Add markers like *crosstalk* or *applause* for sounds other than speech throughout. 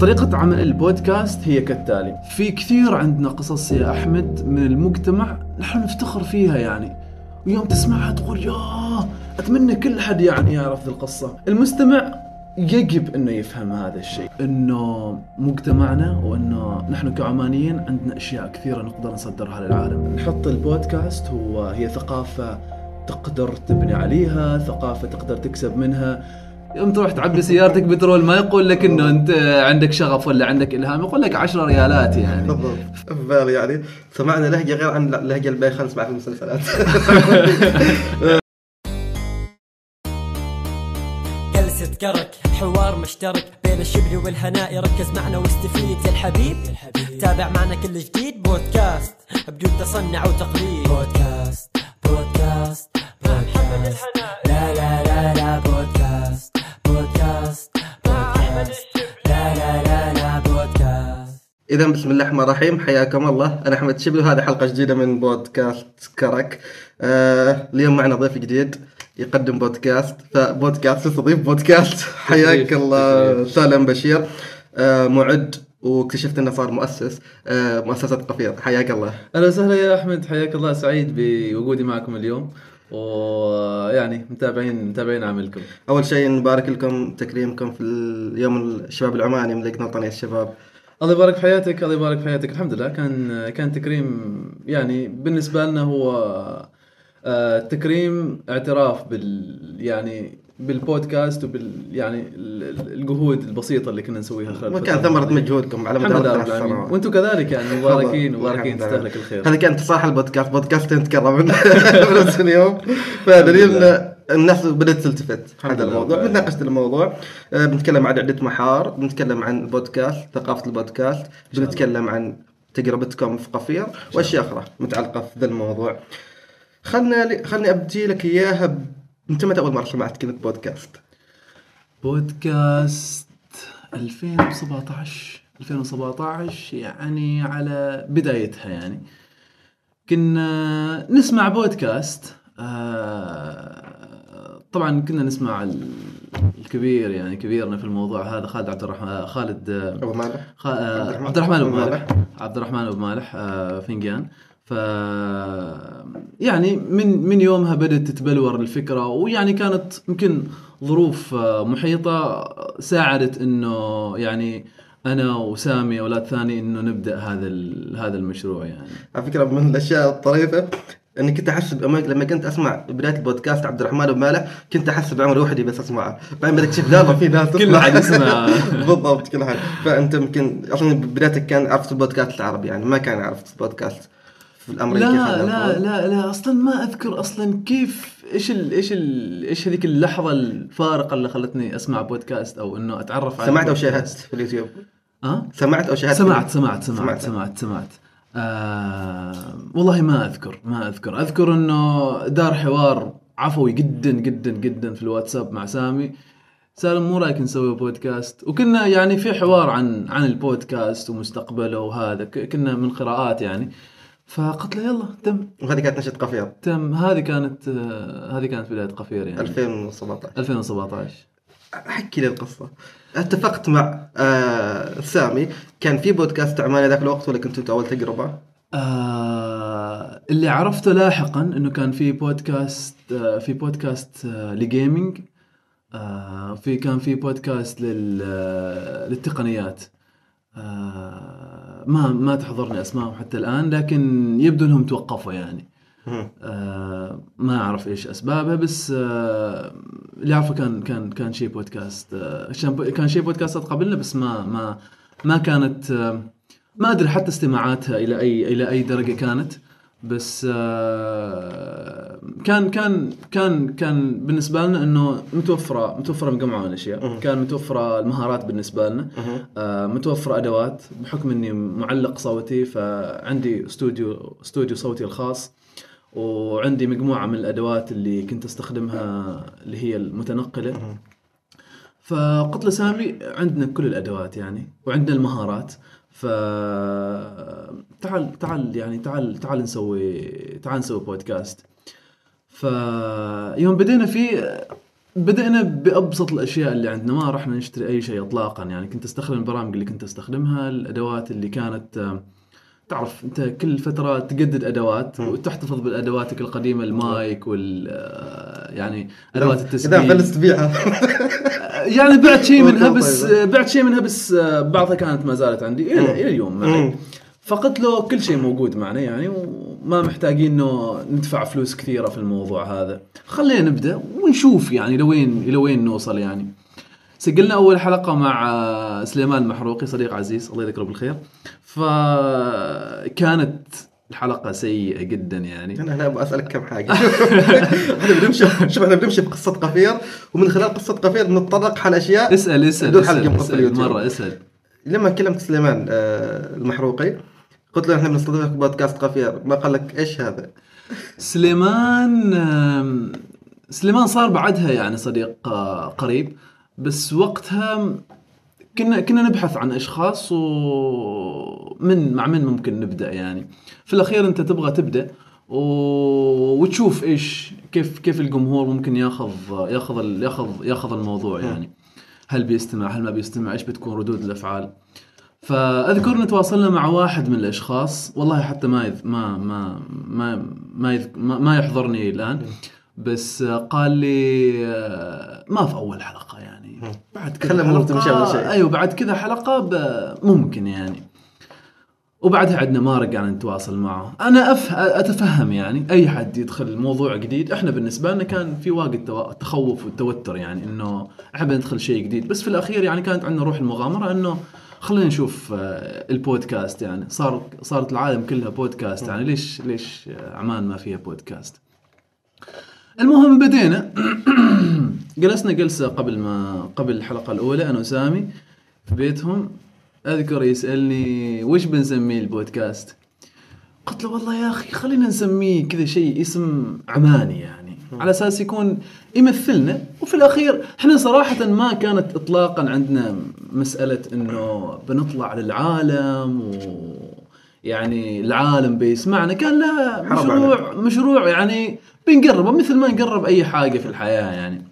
طريقة عمل البودكاست هي كالتالي. في كثير عندنا قصص يا أحمد من المجتمع نحن نفتخر فيها يعني. ويوم تسمعها تقول يا أتمنى كل حد يعني يعرف ذي القصة. المستمع يجب إنه يفهم هذا الشيء إنه مجتمعنا وإنه نحن كعمانيين عندنا أشياء كثيرة نقدر نصدرها للعالم. نحط البودكاست هو هي ثقافة تقدر تبني عليها ثقافة تقدر تكسب منها. يوم تروح تعبي سيارتك بترول ما يقول لك إنه أنت عندك شغف ولا عندك إلهام يقول لك 10 ريالات يعني. بالضبط. بالي يعني سمعنا لهجة غير عن اللهجه اللي خلينا نسمعها في المسلسلات. *laughs* جلسة كرك حوار مشترك بين الشبل والهناء ركز معنا واستفيد يا الحبيب. تابع معنا كل جديد بودكاست بدون تصنع وتقليد. بودكاست بودكاست بودكاست. لا لا اذا بسم الله الرحمن الرحيم حياكم الله. أنا أحمد شبل وهذه حلقة جديدة من بودكاست كرك. آه اليوم معنا ضيف جديد يقدم بودكاست فبودكاست يستضيف بودكاست. حياك الله سالم بشير. آه معد واكتشفت أنه صار مؤسس آه مؤسسة قفير حياك الله. أهلا وسهلا يا أحمد حياك الله. سعيد بوجودي معكم اليوم ويعني متابعين متابعين عملكم. أول شيء نبارك لكم تكريمكم في اليوم الشباب العماني من لجنه وطنيه الشباب. الله يبارك في حياتك الله يبارك في حياتك. الحمد لله كان كان تكريم يعني بالنسبة لنا هو تكريم اعتراف بال يعني بالبودكاست وبال يعني ال- ال- الجهود البسيطة اللي كنا نسويها خلال وكان الفترة ثمرة. مجهودكم على الحمد مدار لله العالمين. سنوات. وأنتم كذلك يعني مباركين الحمد مباركين لله. تستاهلك الخير هذه كانت صراحة البودكاست. بودكاست نتكرم منه بنفس اليوم فدليل الناس بدأت تلتفت. الحمد هذا لله. الموضوع. بنناقش الموضوع. آه، بنتكلم عن عدة محار. بنتكلم عن البودكاست ثقافة البودكاست. بنتكلم عن تجربتكم في قفير وأشياء أخرى متعلقة في ذا الموضوع. خلنا خلني أبدي لك إياها ب... أنت متى أول مرة سمعت كلمة بودكاست؟ بودكاست 2017 2017 يعني على بدايتها يعني. كنا نسمع بودكاست آه، طبعا كنا نسمع ال- الكبير يعني كبيرنا في الموضوع هذا خالد عبد الرحمن خالد أبو مالح. خ... آه، عبد الرحمن. أبو مالح. عبد الرحمن أبو مالح آه، فنجان. ف يعني من من يومها بدأت تتبلور الفكرة ويعني كانت يمكن ظروف محيطة ساعدت إنه يعني أنا وسامي أولاد ثاني إنه نبدأ هذا هذا المشروع يعني على فكرة من الأشياء الطريفة إني كنت أحس لما كنت أسمع بداية البودكاست عبد الرحمن أبو مالح كنت أحس بعمري وحدي بس أسمعه بعدين بدك تشوف لا والله في ناس كل. أحد يسمع. *laughs* بالضبط كل احد فأنت يمكن أصلا بدايتك كان عرفت البودكاست العربي يعني ما كان عرفت البودكاست في الأمريكي لا لا. لا لا أصلا ما أذكر أصلا كيف إيش ال إيش ال إيش هذيك اللحظة الفارقة اللي خلتني أسمع بودكاست أو إنه أتعرف على سمعت أو. شاهدت في اليوتيوب؟ ها؟ سمعت أو شاهدت؟ سمعت سمعت سمعت سمعت. سمعت سمعت. آه والله ما أذكر ما أذكر. أذكر إنه دار حوار عفوي جدا جدا جدا في الواتساب مع سامي. سالم مو رايك نسوي بودكاست؟ وكنا يعني في حوار عن عن البودكاست ومستقبله وهذا كنا من قراءات يعني. فقلت له يلا تم. وهذه كانت نشأة قفير. تم. هذه كانت هذه كانت بداية قفير يعني. 2017 2017 أحكي لي القصة. اتفقت مع آه سامي. كان في بودكاست عماني ذاك الوقت ولا كنتوا أول تجربه؟ آه اللي عرفته لاحقا إنه كان في بودكاست آه في بودكاست آه لجيمنج آه في كان في بودكاست لل آه للتقنيات. آه ما ما تحضرني اسمائهم حتى الآن لكن يبدو إنهم توقفوا يعني. آه ما أعرف إيش اسبابها بس آه اللي أعرفه كان كان كان شيء بودكاست آه كان- شيء بودكاستات قبلنا بس ما ما ما كانت آه ما أدري حتى استماعاتها إلى اي إلى أي درجة كانت بس آه كان كان كان كان بالنسبة لنا إنه متوفرة متوفرة مجموعه من الاشياء كان متوفرة المهارات بالنسبة لنا. آه متوفرة أدوات بحكم إني معلق صوتي فعندي استوديو استوديو صوتي الخاص وعندي مجموعة من الأدوات اللي كنت أستخدمها اللي هي المتنقلة. فقلت له سامي عندنا كل الأدوات يعني وعندنا المهارات. ف تعال تعال يعني تعال تعال نسوي تعال نسوي بودكاست. فيوم بدينا فيه بدأنا بأبسط الأشياء اللي عندنا. ما رحنا نشتري أي شيء إطلاقا. يعني كنت أستخدم البرامج اللي كنت أستخدمها الأدوات اللي كانت تعرف أنت كل فترة تجدد أدوات وتحتفظ بأدواتك القديمة المايك وال يعني أدوات التسجيل. فلست تبيعها *laughs* يعني بعت شيء منها. بس بعت شيء منها بس آه، بعضها كانت ما زالت عندي إلى إلى اليوم معي. فقلت له كل شيء موجود معنا يعني وما محتاجين إنه ندفع فلوس كثيرة في الموضوع هذا. خلينا نبدأ ونشوف يعني لوين إلى وين نوصل يعني. سجلنا أول حلقة مع آه، سليمان المحروقي صديق عزيز الله يذكره بالخير. فكانت الحلقة سيئة جدا يعني. أنا هنا أبغى أسألك كم حاجة. *laughs* إحنا بنمشي شوف إحنا بنمشي بقصه قفير ومن خلال قصة قفير بنتطرق على أشياء. اسأل اسأل بدون حلقة اسأل اليوتيوب. مرة اسأل. لما كلمت سليمان آه، المحروقي قلت له إحنا بنستضيفك بودكاست قفير. ما قال لك إيش هذا؟ سليمان سليمان صار بعدها يعني صديق آه، قريب بس وقتها كنا كنا نبحث عن أشخاص ومن مع من ممكن نبدأ يعني. في الأخير أنت تبغى تبدأ و... وتشوف إيش كيف كيف الجمهور ممكن ياخذ ياخذ ال- ياخذ ياخذ الموضوع يعني. هل بيستمع هل ما بيستمع؟ إيش بتكون ردود الأفعال؟ فأذكر أن تواصلنا مع واحد من الأشخاص والله حتى ما يذ... ما ما ما ما, يذ... ما, ما يحضرني الآن. بس قال لي آه، ما في أول حلقة يعني. بعد كذا شيء. أيوه بعد كذا حلقة. ممكن يعني. وبعدها عندنا ما رجعنا نتواصل معه. أنا أف... أتفهم يعني أي حد يدخل موضوع جديد إحنا بالنسبة لنا كان في واجد تو- تخوف والتوتر يعني إنه إحنا بندخل شيء جديد. بس في الأخير يعني كانت عندنا روح المغامرة إنه خلينا نشوف آه، البودكاست يعني. صار صارت العالم كلها بودكاست يعني ليش ليش عمان ما فيها بودكاست؟ المهم بدينا. *clears throat* جلسنا جلسة قبل ما قبل الحلقة الأولى أنا وسامي في بيتهم. أذكر يسألني وش بنسميه البودكاست؟ قلت له والله يا أخي خلينا نسميه كذا شيء اسم عماني يعني. على أساس يكون يمثلنا وفي الأخير إحنا صراحة ما كانت اطلاقا عندنا مسألة إنه بنطلع للعالم و يعني العالم بيسمعنا كان لا مشروع مشروع يعني بنقربه مثل ما نقرب أي حاجة في الحياة يعني.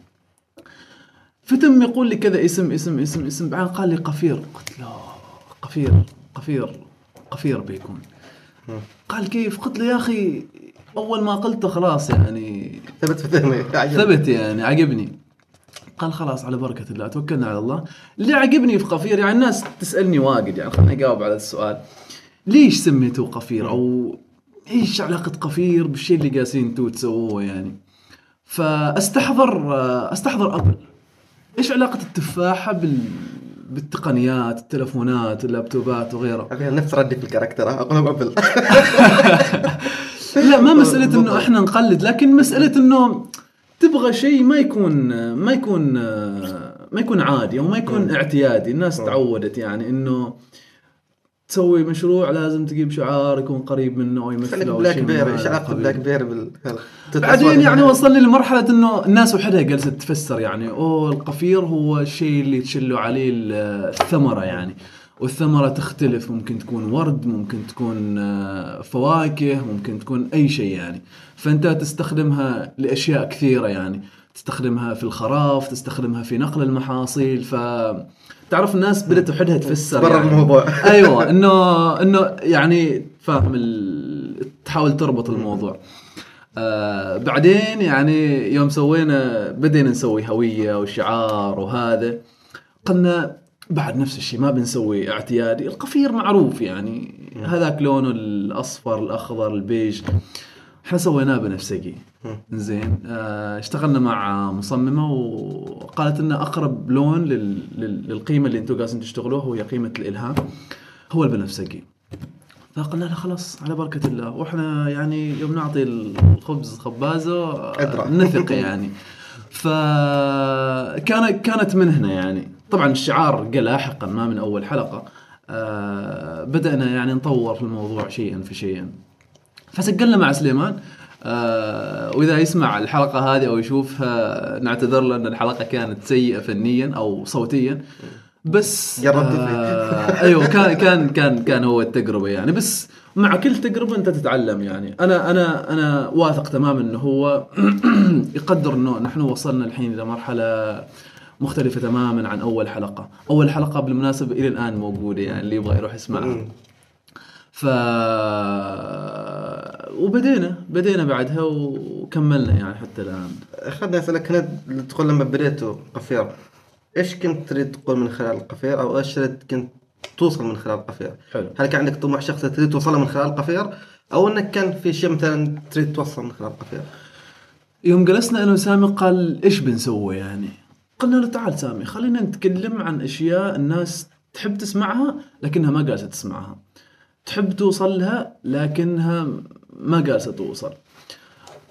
فتم يقول لي كذا اسم اسم اسم اسم بعدين قال لي قفير. قلت له قفير قفير قفير بيكون. قال كيف؟ قلت له يا أخي أول ما قلته خلاص يعني. ثبت في ذهني. ثبت يعني عجبني. قال خلاص على بركة الله توكلنا على الله. اللي عجبني في قفير يعني الناس تسألني واجد يعني خليني أجاوب على السؤال. ليش سميتوه قفير؟ أو إيش علاقة قفير بالشيء اللي جالسين أنتوا تسووه يعني؟ فأستحضر أستحضر Apple. إيش علاقة التفاحة بال بالتقنيات التلفونات اللابتوبات وغيره أبي نفس ردي في ال character اقلب Apple. *laughs* لا ما *laughs* مسألة إنه إحنا نقلد لكن مسألة إنه تبغى شيء ما يكون ما يكون ما يكون عادي أو ما يكون اعتيادي. الناس تعودت يعني إنه تسوي مشروع لازم تجيب شعار يكون قريب منه أو يمثله أو BlackBerry إيش علاقه. BlackBerry بال بعدين يعني وصلني لمرحلة إنه الناس وحدها جالسة تفسر يعني. اوه القفير هو الشيء اللي تشلوا عليه ال- الثمرة يعني. والثمرة تختلف ممكن تكون ورد ممكن تكون آه، فواكه ممكن تكون أي شيء يعني. فأنت تستخدمها لأشياء كثيرة يعني. تستخدمها في الخراف تستخدمها في نقل المحاصيل ف تعرف الناس بدأت وحدها تفسر تبرر يعني. الموضوع. *laughs* أيوه إنه إنه يعني فاهم ال... تحاول تربط الموضوع آه بعدين يعني يوم سوينا بدينا نسوي هوية وشعار وهذا قلنا بعد نفس الشيء ما بنسوي اعتيادي القفير معروف يعني هذاك لونه الأصفر الأخضر البيج إحنا سويناه بنفسجي زين. آه اشتغلنا مع مصممة وقالت لنا أقرب لون لل... لل... للقيمة اللي أنتم قاعدين تشتغلوها وهي قيمة الإلهام هو البنفسجي. فقلنا له خلاص على بركة الله. وإحنا يعني يوم نعطي الخبز خبازة آه،. نثق *laughs* يعني. فكانت كانت من هنا يعني. طبعا الشعار جاء لاحقا ما من أول حلقة. آه بدأنا يعني نطور في الموضوع شيئا فشيئا فسجلنا مع سليمان. آه وإذا يسمع الحلقة هذه أو يشوفها نعتذر له إن الحلقة كانت سيئة فنيا أو صوتيا. بس جربت. آه أيوه كان كان كان كان هو التجربة يعني. بس مع كل تجربة أنت تتعلم يعني. أنا أنا أنا واثق تماما إنه هو *clears throat* يقدر إنه نحن وصلنا الحين إلى مرحلة مختلفة تماما عن أول حلقة، أول حلقة بالمناسبة إلى الآن موجودة يعني اللي يبغى يروح يسمعها. ف وبدينا بدينا بعدها وكملنا يعني حتى الآن. خلنا أسألك هنا تقول لما بديتوا قفير إيش كنت تريد تقول من خلال القفير أو إيش تريد كنت توصل من خلال القفير؟ حلو. هل كان عندك طموح شخصي تريد توصله من خلال القفير أو إنك كان في شيء مثلا تريد توصل من خلال القفير؟ يوم جلسنا أنا وسامي قال إيش بنسوي يعني؟ قلنا له تعال سامي خلينا نتكلم عن أشياء الناس تحب تسمعها لكنها ما جالسة تسمعها. تحب توصل لها لكنها ما جالسة توصل.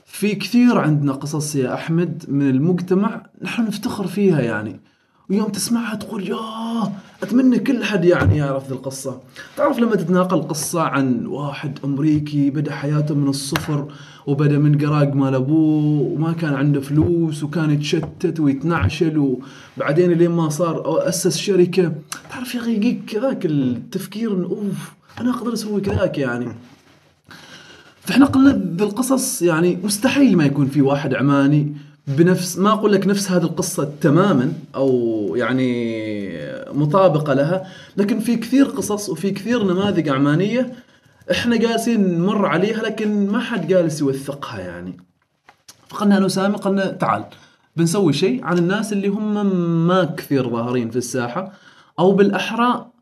في كثير عندنا قصص يا أحمد من المجتمع نحن نفتخر فيها يعني. ويوم تسمعها تقول ياه أتمنى كل حد يعني يعرف ذي القصة. تعرف لما تتناقل قصة عن واحد أمريكي بدأ حياته من الصفر وبدأ من قراق مال أبوه وما كان عنده فلوس وكان يتشتت ويتنعشل وبعدين لين ما صار أسس شركة تعرف يا أخي يجيك كذاك التفكير أوف أنا أقدر أسوي كذاك يعني. فإحنا قلنا بالقصص يعني مستحيل ما يكون في واحد عماني بنفس ما أقول لك نفس هذه القصة تماما أو يعني مطابقة لها لكن في كثير قصص وفي كثير نماذج عمانية إحنا جالسين نمر عليها لكن ما حد جالس يوثقها يعني. فقلنا أنا وسامي قلنا تعال بنسوي شيء عن الناس اللي هم ما كثير ظاهرين في الساحة أو بالأحرى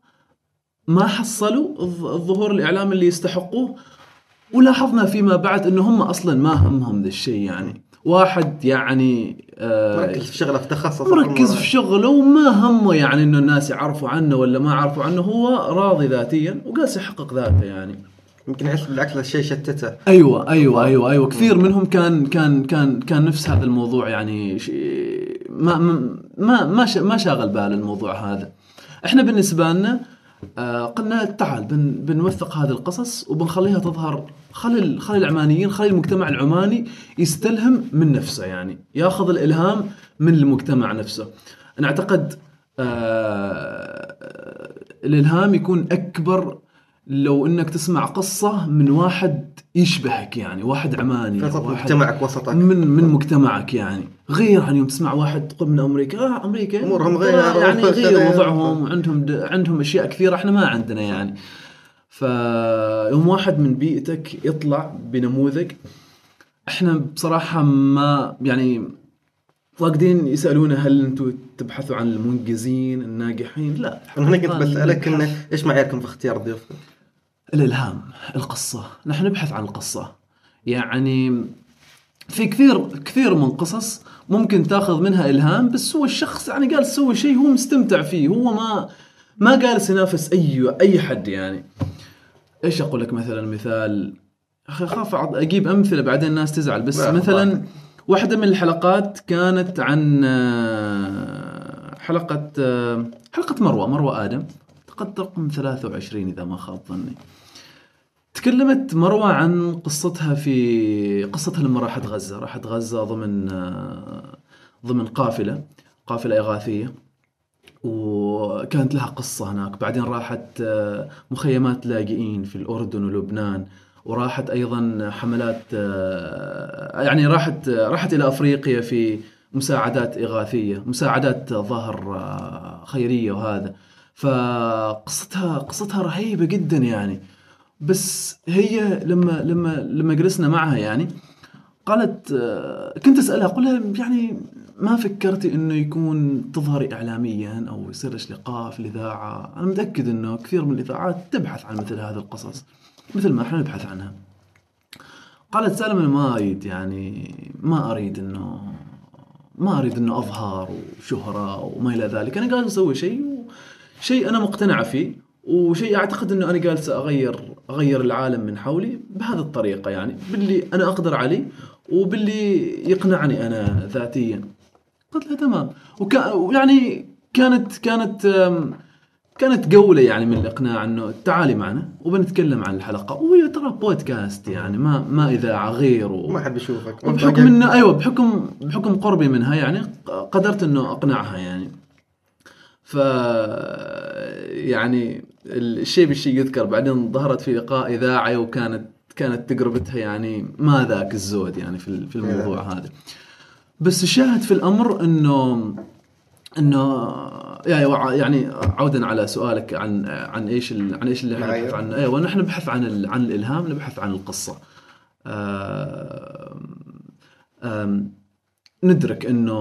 ما حصلوا الظ- الظهور الاعلامي اللي يستحقوه. ولاحظنا فيما بعد إنه هم أصلا ما همهم ذا الشيء يعني. واحد يعني آه مركز في شغله في تخصص مركز في شغله وما همه يعني إنه الناس يعرفوا عنه ولا ما يعرفوا عنه. هو راضي ذاتيا وقاس يحقق ذاته يعني. يمكن يحس بالعكس الشيء شتته. أيوه أيوه أيوه أيوه. كثير منهم كان كان كان كان نفس هذا الموضوع يعني. ما ما ما ما, شا- ما شاغل بال الموضوع هذا. إحنا بالنسبة لنا آه قلنا تعال بن بنوثق هذه القصص وبنخليها تظهر خلي خلي العمانيين خلي المجتمع العماني يستلهم من نفسه يعني ياخذ الإلهام من المجتمع نفسه. أنا أعتقد آه الإلهام يكون أكبر لو إنك تسمع قصة من واحد يشبهك يعني واحد عماني واحد مجتمعك وسطك. من من مجتمعك يعني. غير عن يوم تسمع واحد تقول من أمريكا آه أمريكا. أمورهم غير، يعني غير. وضعهم وعندهم عندهم أشياء كثيرة إحنا ما عندنا يعني. فيوم واحد من بيئتك يطلع بنموذج إحنا بصراحة ما يعني فاقدين يسألونا هل أنتم تبحثوا عن المنجزين الناجحين؟ لا. أنا هنا كنت بسألك انه إيش معاييركم في اختيار ضيوفكم؟ الإلهام القصة. نحن نبحث عن القصة يعني في كثير كثير من قصص ممكن تاخذ منها إلهام بس هو الشخص يعني قال سوي شيء هو مستمتع فيه. هو ما ما جالس ينافس أي أي حد يعني. إيش أقول لك مثلا مثال؟ أخي أخاف أجيب أمثلة بعدين الناس تزعل بس لا، مثلا واحدة من الحلقات كانت عن آه، حلقة آه، حلقة مروة مروة آدم اعتقد رقم 23 إذا ما خاب ظني. تكلمت مروة عن قصتها في قصتها لما راحت غزة. راحت غزة ضمن آه، ضمن قافلة قافلة إغاثية وكانت لها قصة هناك. بعدين راحت مخيمات لاجئين في الأردن ولبنان. وراحت أيضا حملات آه، يعني راحت راحت إلى أفريقيا في مساعدات إغاثية مساعدات ظهر آه، خيرية وهذا. فقصتها قصتها رهيبة جدا يعني. بس هي لما لما لما جلسنا معها يعني قالت آه، كنت أسألها أقول لها يعني ما فكرتي إنه يكون تظهري اعلاميا أو يصير لك لقاء في الإذاعة؟ أنا متأكد إنه كثير من الإذاعات تبحث عن مثل هذه القصص. مثل ما إحنا نبحث عنها. قالت سالم أنا ما اريد يعني ما أريد انه ما أريد إنه اظهر وشهرة وما إلى ذلك. أنا قاعد أسوي شيء شيء أنا مقتنعه فيه وشيء أعتقد إنه أنا جالس اغير أغير العالم من حولي بهذه الطريقة يعني باللي أنا أقدر عليه وباللي يقنعني أنا ذاتيا. قلت لها تمام. ويعني كانت كانت كانت جولة يعني من الإقناع إنه تعالي معنا وبنتكلم عن الحلقة. وهي ترى بودكاست يعني ما ما إذاعة غير و... ما حد بيشوفك. وبحكم انه أيوه بحكم بحكم قربي منها يعني قدرت إنه أقنعها يعني. ف يعني الشيء بالشيء يذكر. بعدين ظهرت في لقاء اذاعي وكانت كانت تجربتها يعني ما ذاك الزود يعني في في الموضوع هذا. بس الشاهد في الأمر انه إنه يعني يعني عودا على سؤالك عن عن إيش عن إيش اللي إحنا. نبحث عنه. أيوه نحن نبحث عن عن الإلهام نبحث عن القصة. آم، ندرك إنه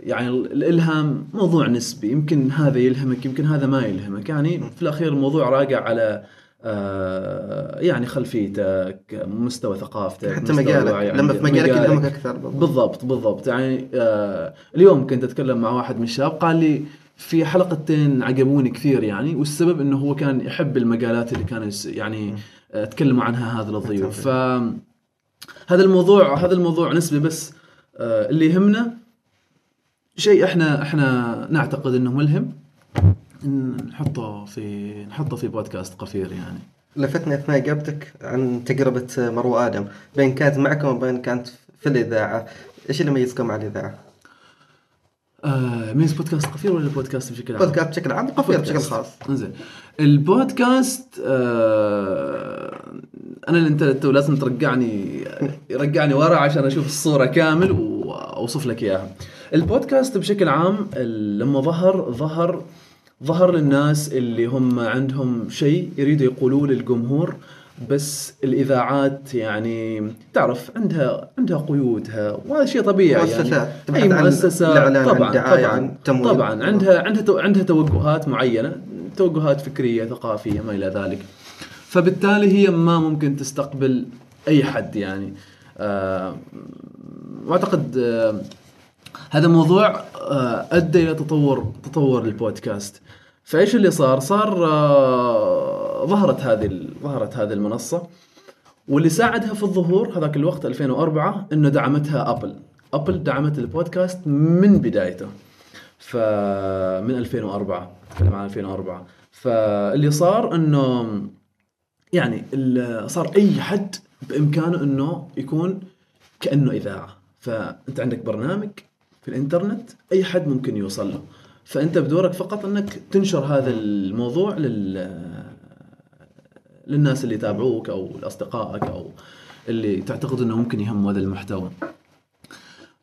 يعني الإلهام موضوع نسبي. يمكن هذا يلهمك يمكن هذا ما يلهمك. يعني في الأخير الموضوع راجع على آه، يعني خلفيتك مستوى ثقافتك حتى مستوى مجالك لما في مجالك. يلهمك أكثر بالضبط. بالضبط بالضبط. يعني آه اليوم كنت أتكلم مع واحد من الشباب قال لي في حلقتين عجبوني كثير يعني والسبب إنه هو كان يحب المجالات اللي يس- يعني آه تكلموا عنها هذا الضيوف. ف هذا الموضوع هذا الموضوع نسبي بس آه اللي يهمنا شيء إحنا إحنا نعتقد إنه ملهم. نحطه في نحطه في بودكاست قفير يعني لفتني اثناء اجابتك عن تجربة مروى آدم بين كانت معكم وبين كانت في الإذاعة إيش اللي يميزكم عن الإذاعة؟ آه ميز بودكاست قفير ولا البودكاست بشكل عام؟ بودكاست بشكل عام قفير بشكل. خاص إنزين البودكاست آه أنا اللي انت تو لازم ترجعني رجعني ورا عشان أشوف الصورة كامل وأوصف لك إياها. البودكاست بشكل عام لما ظهر ظهر ظهر للناس اللي هم عندهم شيء يريدوا يقولوه للجمهور بس الإذاعات يعني تعرف عندها عندها قيودها وهذا شيء طبيعي يعني. مؤسسات تبحث اي مؤسسة طبعا طبعا عن تمويل. طبعا. عندها عندها عندها توجهات معينة توجهات فكرية ثقافية ما إلى ذلك. فبالتالي هي ما ممكن تستقبل أي حد يعني. آه، واعتقد آه، هذا موضوع آه، أدى إلى تطور تطور البودكاست. فإيش اللي صار؟ صار آه، ظهرت هذه ظهرت هذه المنصة. واللي ساعدها في الظهور هذاك الوقت 2004 إنه دعمتها أبل. أبل دعمت البودكاست من بدايته. فمن 2004 اتكلم عن 2004 فاللي صار إنه يعني صار أي حد بإمكانه إنه يكون كأنه إذاعة. فأنت عندك برنامج في الإنترنت أي حد ممكن يوصل له. فأنت بدورك فقط أنك تنشر هذا الموضوع لل للناس اللي يتابعوك أو لأصدقائك أو اللي تعتقد إنه ممكن يهم هذا المحتوى.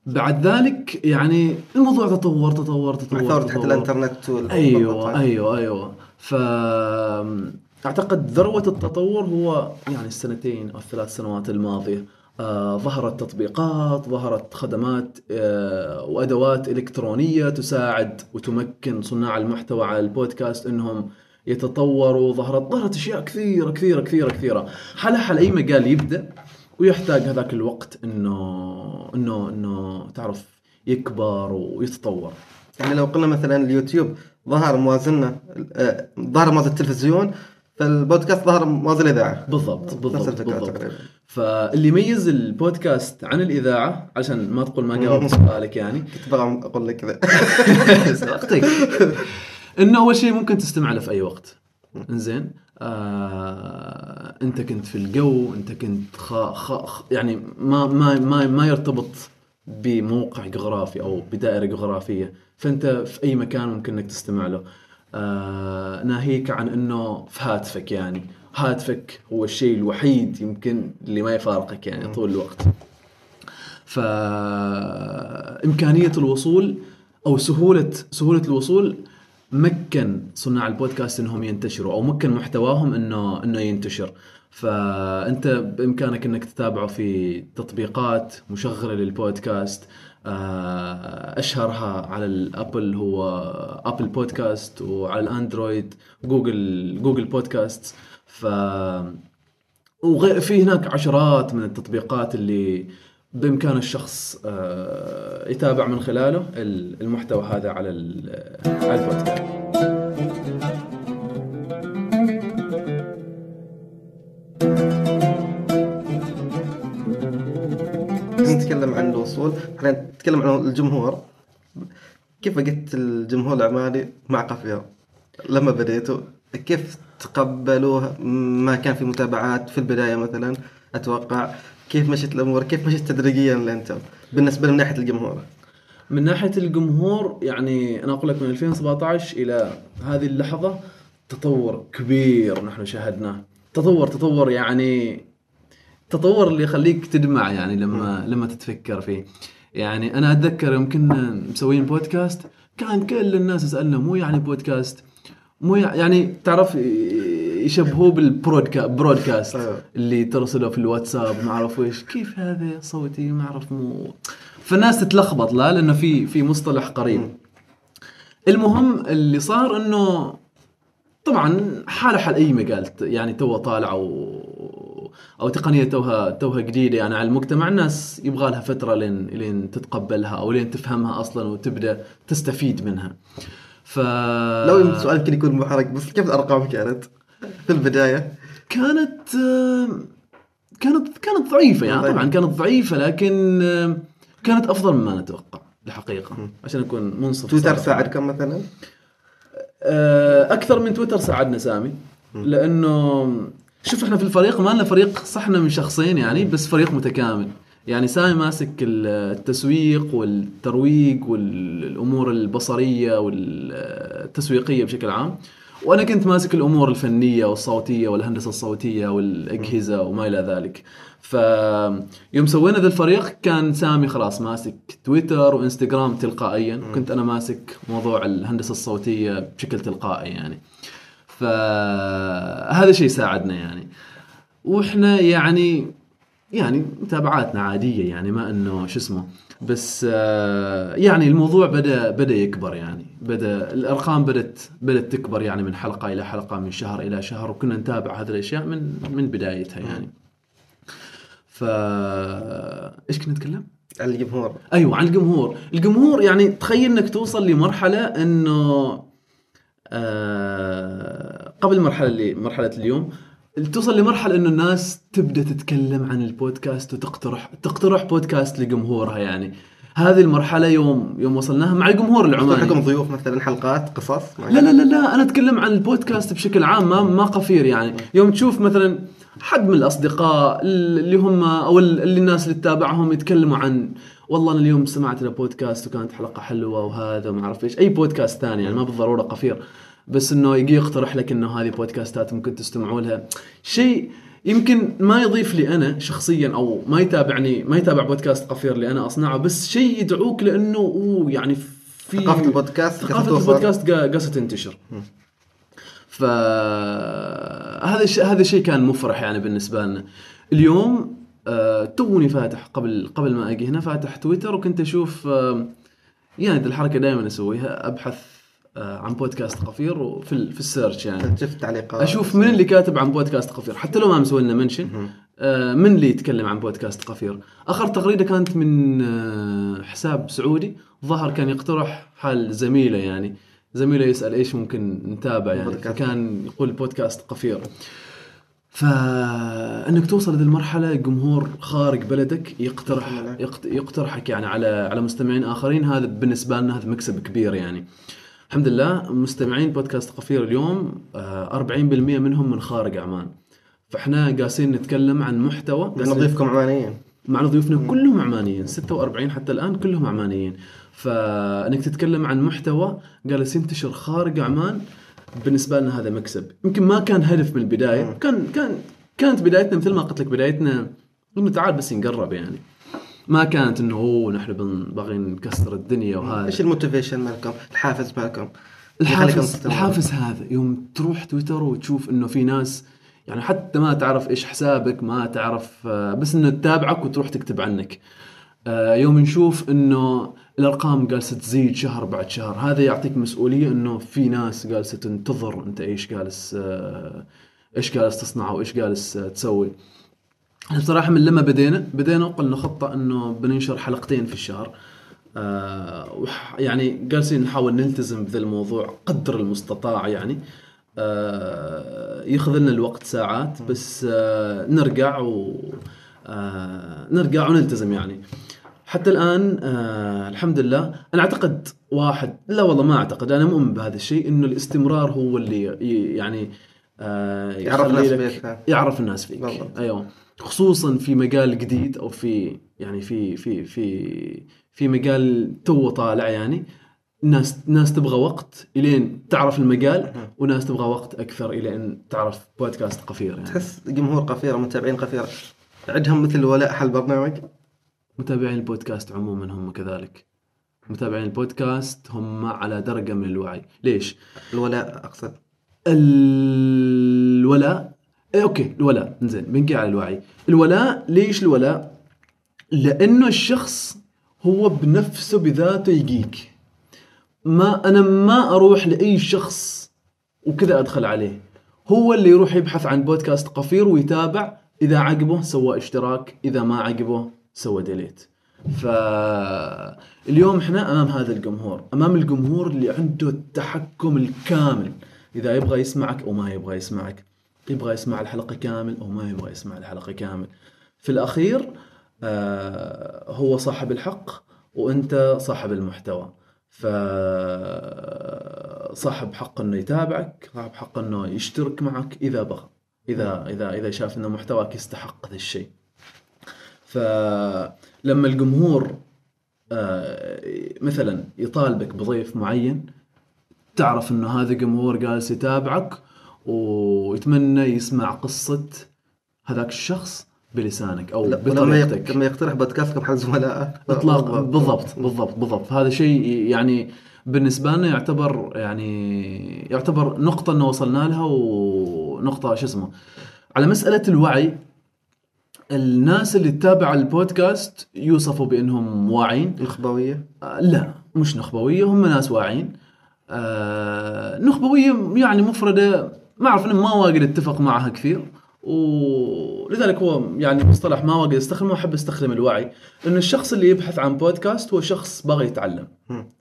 بعد ذلك يعني الموضوع تطور تطور تطور مع ثوره حتى. الإنترنت أيوه أيوه أيوه. ف أعتقد ذروة التطور هو يعني السنتين أو الثلاث سنوات الماضية. ظهرت تطبيقات ظهرت خدمات آه وأدوات إلكترونية تساعد وتمكن صناع المحتوى على البودكاست إنهم يتطوروا. ظهرت ظهرت أشياء كثيرة كثيرة كثيرة كثيرة. حالها حال أي مجال يبدأ ويحتاج هذاك الوقت انه انه إنه تعرف يكبر ويتطور. يعني لو قلنا مثلا اليوتيوب ظهر موازنة آه، ظهر موازن التلفزيون فالبودكاست ظهر موازن الاذاعه بالضبط نفس بالضبط الفكرة بالضبط. تقريبا. فاللي يميز البودكاست عن الإذاعة عشان ما تقول ما جاوبت سؤالك *laughs* يعني. كنت بغى أقول لك كذا. سبقتك *laughs* إنه أول شيء ممكن تستمع له في أي وقت. إنزين. آه أنت كنت في الجو أنت كنت خ... خ... خ- يعني ما ما ما ما يرتبط بموقع جغرافي أو بدائرة جغرافية. فأنت في أي مكان ممكن إنك تستمع له. آه ناهيك عن إنه في هاتفك يعني. هاتفك هو الشيء الوحيد يمكن اللي ما يفارقك يعني طول الوقت. فإمكانية الوصول أو سهولة سهولة الوصول مكن صناع البودكاست إنهم ينتشروا أو مكن محتواهم إنه إنه ينتشر. فأنت بإمكانك إنك تتابعه في تطبيقات مشغلة للبودكاست أشهرها على ال Apple هو Apple Podcast وعلى ال Android Google Google Podcast. ف وغير في هناك عشرات من التطبيقات اللي بإمكان الشخص آه، يتابع من خلاله ال- المحتوى هذا على على البودكاست. الوصول إحنا نتكلم عن الجمهور. كيف وجدت الجمهور العماني مع قفير لما بديتوا كيف تقبلوه؟ ما كان في متابعات في البداية مثلا أتوقع. كيف مشت الأمور؟ كيف مشت تدريجيا لانتم بالنسبة من ناحية الجمهور. من ناحية الجمهور يعني أنا أقول لك من 2017 إلى هذه اللحظة تطور كبير نحن شاهدناه. تطور تطور يعني تطور اللي يخليك تدمع يعني لما لما تتفكر فيه. يعني أنا أتذكر يوم كنا مسويين بودكاست كان كل الناس يسألنا مو يعني بودكاست مو يع- يعني تعرف يشبهوه بال broadcast broadcast أيوه. اللي ترسله في الواتساب ما أعرف إيش كيف هذا صوتي؟ ما أعرف مو. فالناس تتلخبط لا لأنه في في مصطلح قريب. المهم اللي صار إنه طبعا حالة حال أي مجال يعني تو طالع أو تقنية توها توها جديدة يعني على المجتمع الناس يبغى لها فترة لين لين تتقبلها أو لين تفهمها أصلا وتبدأ تستفيد منها ف لو يمكن سؤال يمكن يكون محرج بس كيف الأرقام كانت في البداية؟ كانت كانت كانت ضعيفة يعني. طبعا كانت ضعيفة لكن كانت أفضل مما نتوقع الحقيقة عشان أكون منصف تويتر. ساعدكم مثلا؟ آه، أكثر من تويتر ساعدنا سامي لأنه شوف إحنا في الفريق ما لنا فريق صحنا من شخصين يعني بس فريق متكامل. يعني سامي ماسك التسويق والترويج والأمور البصرية والتسويقية بشكل عام. وأنا كنت ماسك الأمور الفنية والصوتية والهندسة الصوتية والأجهزة وما إلى ذلك. فيوم سوينا ذا الفريق كان سامي خلاص ماسك تويتر وإنستغرام تلقائيا. وكنت أنا ماسك موضوع الهندسة الصوتية بشكل تلقائي يعني. فهذا شيء ساعدنا يعني. وإحنا يعني يعني متابعاتنا عادية يعني ما إنه شو اسمه بس آه، يعني الموضوع بدأ بدأ يكبر يعني. بدأ الأرقام بدأت بدأت تكبر يعني من حلقة إلى حلقة من شهر إلى شهر وكنا نتابع هذه الأشياء من من بدايتها يعني. ف إيش كنا نتكلم؟ على الجمهور. أيوه عن الجمهور، الجمهور يعني تخيل إنك توصل لمرحلة إنه آه قبل المرحله اللي مرحلة اليوم توصل لمرحلة إنه الناس تبدأ تتكلم عن البودكاست وتقترح تقترح بودكاست لجمهورها يعني. هذه المرحلة يوم يوم وصلناها مع الجمهور العماني. لكم ضيوف مثلا حلقات قصص؟ لا لا لا لا أنا أتكلم عن البودكاست بشكل عام ما ما قفير يعني. يوم تشوف مثلا حد من الأصدقاء اللي هم أو اللي الناس اللي تتابعهم يتكلموا عن والله أنا اليوم سمعت له بودكاست وكانت حلقة حلوة وهذا وما أعرف إيش. أي بودكاست ثاني يعني ما بالضرورة قفير. بس إنه يجي يقترح لك إنه هذه بودكاستات ممكن تستمعوا لها شيء يمكن ما يضيف لي أنا شخصيا أو ما يتابعني ما يتابع بودكاست قفير اللي أنا أصنعه بس شيء يدعوك لأنه أوه يعني في ثقافة البودكاست توصل. البودكاست قا- قاصة تنتشر. ف هذا الشيء هذا الشيء كان مفرح يعني بالنسبة لنا. اليوم آه توني فاتح قبل قبل ما أجي هنا فاتح تويتر وكنت أشوف آه يعني دي الحركة دائما أسويها أبحث عن بودكاست قفير وفي في ال search يعني. شفت تعليقات. أشوف من اللي كاتب عن بودكاست قفير. حتى لو ما مسوي لنا mention آه، من اللي يتكلم عن بودكاست قفير؟ آخر تغريده كانت من آه، حساب سعودي. ظهر كان يقترح حال زميله يعني. زميله يسأل إيش ممكن نتابع يعني. بودكاست. فكان يقول بودكاست قفير. فأنك توصل لهذه المرحلة جمهور خارج بلدك يقترح يقت- يقترحك يعني على على مستمعين آخرين. هذا بالنسبة لنا هذا مكسب كبير يعني. الحمد لله مستمعين بودكاست قفير اليوم آه، 40% منهم من خارج عمان. فإحنا قاسين نتكلم عن محتوى لأن ضيفكم عمانيين. معنا ضيوفنا كلهم عمانيين 46 حتى الآن كلهم عمانيين. فإنك تتكلم عن محتوى جالس ينتشر خارج عمان بالنسبة لنا هذا مكسب. يمكن ما كان هدف من البداية كان كان كانت بدايتنا مثل ما قلت لك بدايتنا انه تعال بس نقرب يعني. ما كانت إنه أوه نحن بنبغي نكسر الدنيا وهذا إيش الموتيفيشن مالكم؟ الحافز مالكم؟ الحافز؟ الحافز هذا يوم تروح تويتر وتشوف إنه في ناس يعني حتى ما تعرف إيش حسابك ما تعرف آه، بس إنه تتابعك وتروح تكتب عنك آه، يوم نشوف إنه الأرقام جالسة تزيد شهر بعد شهر هذا يعطيك مسؤولية إنه في ناس جالسة تنتظر أنت إيش جالس آه، إيش جالس تصنع وايش جالس تسوي إحنا بصراحة من لما بدينا بدينا وقلنا خطة إنه بننشر حلقتين في الشهر. آه يعني جالسين نحاول نلتزم بذا الموضوع قدر المستطاع يعني. آه ياخذ لنا الوقت ساعات بس آه نرجع و آه نرجع ونلتزم يعني. حتى الآن آه الحمد لله أنا أعتقد واحد لا والله ما أعتقد أنا مؤمن بهذا الشيء إنه الاستمرار هو اللي يعني آه يعرف الناس فيك،. يعرف الناس فيك. بالضبط. أيوه. خصوصا في مجال جديد أو في يعني في في في في مجال تو طالع يعني ناس ناس تبغى وقت إلين تعرف المجال وناس تبغى وقت أكثر إلين تعرف بودكاست قفير يعني. تحس جمهور قفير متابعين قفير عندهم مثل ولاء حل برنامج متابعين البودكاست عموما هم كذلك. متابعين البودكاست هم على درجة من الوعي. ليش؟ الولاء أقصد. الولاء أوكي الولاء. زين بنقي على الوعي. الولاء ليش الولاء؟ لأنه الشخص هو بنفسه بذاته يجيك. ما أنا ما أروح لأي شخص وكذا أدخل عليه. هو اللي يروح يبحث عن بودكاست قفير ويتابع. إذا عجبه سوى اشتراك إذا ما عجبه سوى ديليت. فاليوم إحنا أمام هذا الجمهور أمام الجمهور اللي عنده التحكم الكامل. إذا يبغى يسمعك أو ما يبغى يسمعك. يبغى يسمع الحلقة كامل أو ما يبغى يسمع الحلقة كامل. في الأخير آه هو صاحب الحق وأنت صاحب المحتوى. ف صاحب حق إنه يتابعك صاحب حق إنه يشترك معك إذا بغى إذا إذا إذا شاف ان محتواك يستحق ذا الشيء. فلما الجمهور آه، مثلا يطالبك بضيف معين تعرف إنه هذا جمهور جالس يتابعك ويتمنى يسمع قصة هذاك الشخص بلسانك أو بطريقتك. لما يقترح بودكاست مع زملائه اطلاق بالضبط بالضبط بالضبط. هذا شيء يعني بالنسبة لنا يعتبر يعني يعتبر نقطة إنه وصلنا لها ونقطة شو اسمه. على مسألة الوعي الناس اللي تتابع البودكاست يوصفوا بأنهم واعين نخبوية؟ لا مش نخبوية هم ناس واعين آه نخبوية يعني مفردة ما أعرف أنا ما واجد أتفق معها كثير ولذلك هو يعني مصطلح ما واجد استخدمه أحب أستخدم الوعي لأن الشخص اللي يبحث عن بودكاست هو شخص بغى يتعلم.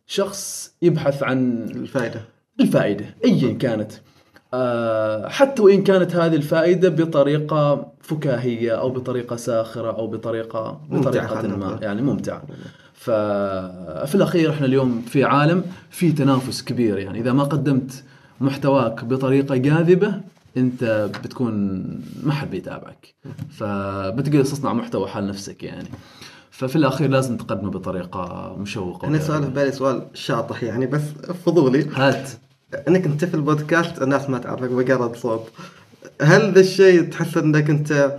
شخص يبحث عن الفائدة. الفائدة ايا كانت. آه حتى وإن كانت هذه الفائدة بطريقة فكاهية أو بطريقة ساخرة أو بطريقة بطريقة ما. يعني ممتعة. ففي الأخير إحنا اليوم في عالم في تنافس كبير يعني إذا ما قدمت محتواك بطريقة جاذبة انت بتكون ما حد بيتابعك. فبتجلس تصنع محتوى حال نفسك يعني. ففي الأخير لازم تقدمه بطريقة مشوقة هنا سؤال في بالي سؤال شاطح يعني بس فضولي. هات. أنك أنت في البودكاست الناس ما تعرفك مجرد صوت. هل ذا الشيء تحس إنك أنت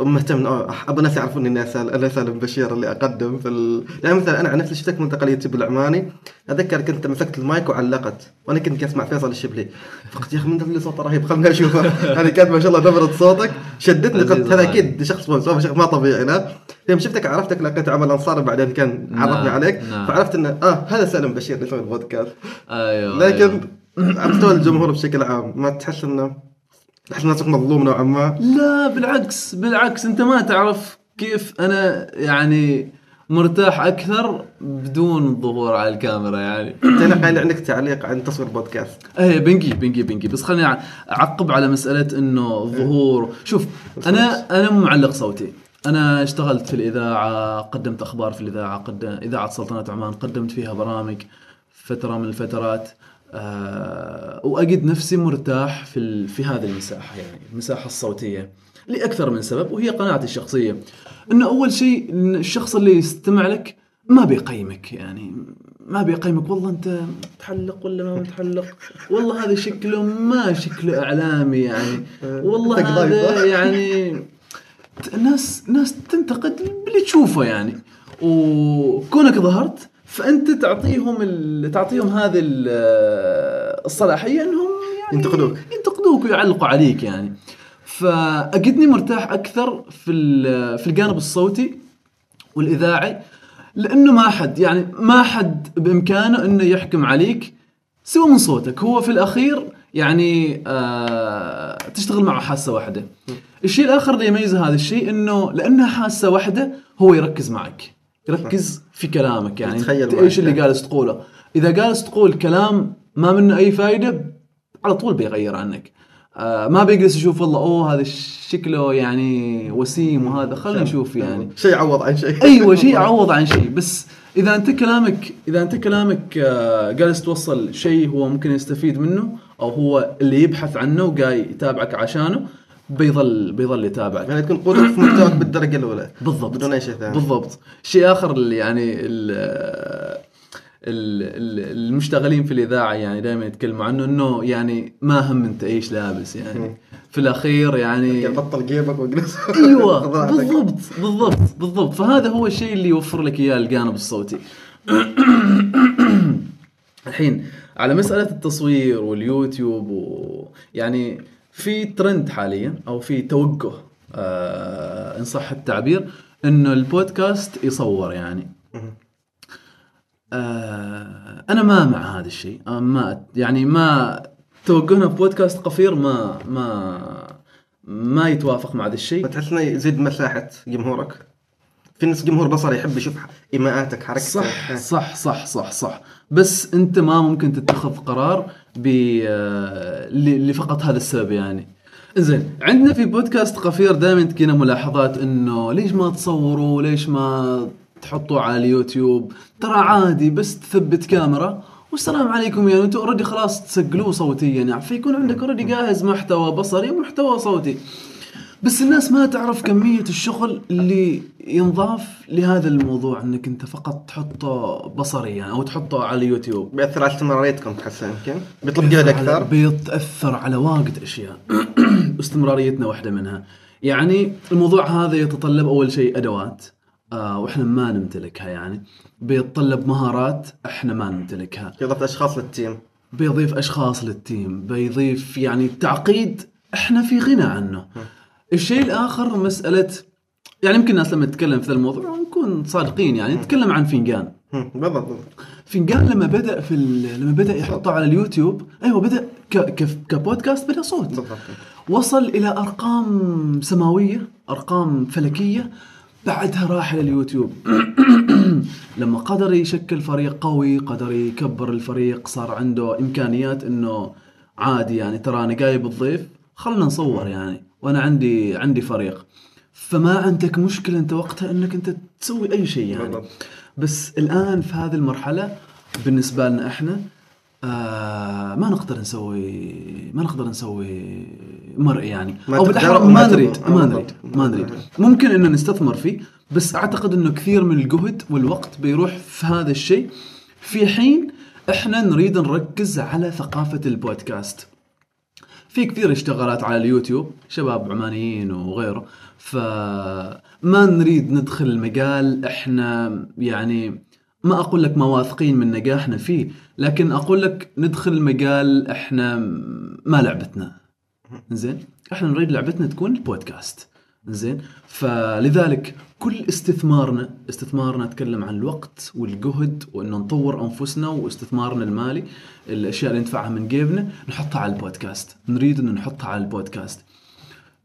مهتم أح- ابى الناس يعرفون إني اسال أنا سالم بشير اللي أقدم في ال... يعني مثلا أنا عن نفسي اشتركت من تقنيه يوتيوب العماني. أتذكر كنت مسكت المايك وعلقت وأنا كنت اسمع فيصل الشبلي. فقلت يا أخي من ذا اللي صوته رهيب خلني اشوفه هذه *laughs* كانت ما شاء الله نبره صوتك. شدتني قلت هذا. أكيد شخص ما طبيعي لا يوم شفتك عرفتك لقيت عمل أنصاري بعدين كان عرفني نعم، عليك. نعم. فعرفت انه آه هذا سالم بشير اللي يسوي البودكاست. أيوه لكن على مستوى الجمهور بشكل عام ما تحس إنه تحس نفسك مظلوم نوعا ما. لا بالعكس بالعكس أنت ما تعرف كيف أنا يعني مرتاح أكثر بدون الظهور على الكاميرا يعني. أنت قايل عندك تعليق عن تصوير بودكاست. إيه بنجي بنجي بنجي. بس خليني أعقب على مسألة إنه الظهور شوف أنا أنا مو معلق صوتي. أنا اشتغلت في الإذاعة قدمت أخبار في الإذاعة قدم إذاعة سلطنة عمان قدمت فيها برامج فترة من الفترات. وأجد نفسي مرتاح في ال... في هذه المساحة يعني المساحة الصوتية لأكثر من سبب وهي قناعتي الشخصية. انه أول شيء إن الشخص اللي يستمع لك ما بيقيمك يعني ما بيقيمك. والله أنت متحلق ولا ما متحلق؟ والله هذا شكله ما شكله إعلامي يعني. والله؟ هذا يعني ناس ناس تنتقد باللي تشوفه يعني. وكونك ظهرت فأنت تعطيهم ال... تعطيهم هذه ال- الصلاحية إنهم يعني ينتقدوك. ينتقدوك ويعلقوا عليك يعني. فاجدني مرتاح أكثر في في الجانب الصوتي والإذاعي لأنه ما حد يعني ما حد بإمكانه إنه يحكم عليك سوى من صوتك. هو في الأخير يعني آه تشتغل مع حاسة واحدة. الشيء الآخر اللي يميز هذا الشيء إنه لأنها حاسة واحدة هو يركز معك. يركز في كلامك يعني. معك. إيش اللي جالس تقوله؟ إذا جالس تقول كلام ما منه أي فائده على طول بيغير عنك. آه ما بيجلس يشوف والله أوه هذا شكله يعني وسيم وهذا. خلينا نشوف يعني. *laughs* شيء يعوض عن شيء. أيوه شيء *laughs* يعوض عن شيء. بس إذا أنت كلامك إذا أنت كلامك آه، جالس توصل شيء هو ممكن يستفيد منه أو هو اللي يبحث عنه وجاي يتابعك عشانه بيظل بيظل يتابعك يعني تكون قدوة في محتواك بالدرجة الأولى. بالضبط. بدون أي شيء ثاني. بالضبط. شيء آخر اللي يعني ال ال- ال- المشتغلين في الإذاعة يعني دائما يتكلموا عنه إنه يعني ما هم أنت إيش لابس يعني. في الأخير يعني بطل جيبك واجلس أيوه. *laughs* بالضبط. بالضبط. بالضبط. فهذا هو الشيء اللي يوفر لك إياه الجانب الصوتي. *clears throat* الحين على مسألة التصوير واليوتيوب و يعني في ترند حاليا أو في توجه آه إن صح التعبير إنه البودكاست يصور يعني. آه أنا ما مع هذا الشيء. آه ما يعني ما توجهنا في بودكاست قفير ما ما ما يتوافق مع هذا الشيء. فتحس إنه يزيد مساحة جمهورك؟ في ناس جمهور بصري يحب يشوف إيماءاتك حركتك. صح صح صح صح صح. بس أنت ما ممكن تتخذ قرار ب آه، لفقط هذا السبب يعني. زين عندنا في بودكاست قفير دائما تجينا ملاحظات إنه ليش ما تصوروا؟ ليش ما تحطوا على اليوتيوب؟ ترى عادي بس تثبت كاميرا. والسلام عليكم يعني أنتم already خلاص تسجلوه صوتيا يعني. فيكون عندك already جاهز محتوى بصري ومحتوى صوتي. بس الناس ما تعرف كمية الشغل اللي ينضاف لهذا الموضوع إنك أنت فقط تحطه بصري يعني أو تحطه على اليوتيوب بيأثر على استمراريتكم تحس يمكن؟ بيطلب جهد أكثر؟ بيتاثر على واجد أشياء. *clears throat* استمراريتنا واحدة منها. يعني الموضوع هذا يتطلب أول شيء أدوات آه وإحنا ما نمتلكها يعني. بيتطلب مهارات إحنا ما نمتلكها. اضافة أشخاص لل team. بيضيف أشخاص لل team. بيضيف يعني تعقيد إحنا في غنى عنه. الشيء الآخر مسألة يعني يمكن الناس لما تتكلم في الموضوع نكون صادقين يعني نتكلم عن فنجان. بالضبط. فنجان لما بدأ في لما بدأ يحطه على اليوتيوب أيوه بدأ كبودكاست بدأ صوت. بالضبط. وصل إلى أرقام سماوية أرقام فلكية بعدها راح إلى اليوتيوب. *clears throat* لما قدر يشكل فريق قوي قدر يكبر الفريق صار عنده إمكانيات إنه عادي يعني ترى أنا جايب الضيف خلنا نصور يعني. وأنا عندي عندي فريق فما عندك مشكلة أنت وقتها إنك أنت تسوي أي شيء يعني بالضبط. بس الآن في هذه المرحلة بالنسبة لنا إحنا آه ما نقدر نسوي ما نقدر نسوي مرئي يعني أو بالأحرى ما نريد. ما نريد. ما نريد ممكن إنه نستثمر فيه بس أعتقد إنه كثير من الجهد والوقت بيروح في هذا الشيء في حين إحنا نريد نركز على ثقافة البودكاست في كثير اشتغالات على اليوتيوب شباب عمانيين وغيره. فما نريد ندخل المجال إحنا يعني ما أقول لك ما واثقين من نجاحنا فيه لكن أقول لك ندخل مجال إحنا ما لعبتنا. زين؟ إحنا نريد لعبتنا تكون البودكاست. زين. فلذلك كل استثمارنا استثمارنا أتكلم عن الوقت والجهد وإنه نطور أنفسنا واستثمارنا المالي الأشياء اللي ندفعها من جيبنا نحطها على البودكاست. نريد ان نحطها على البودكاست.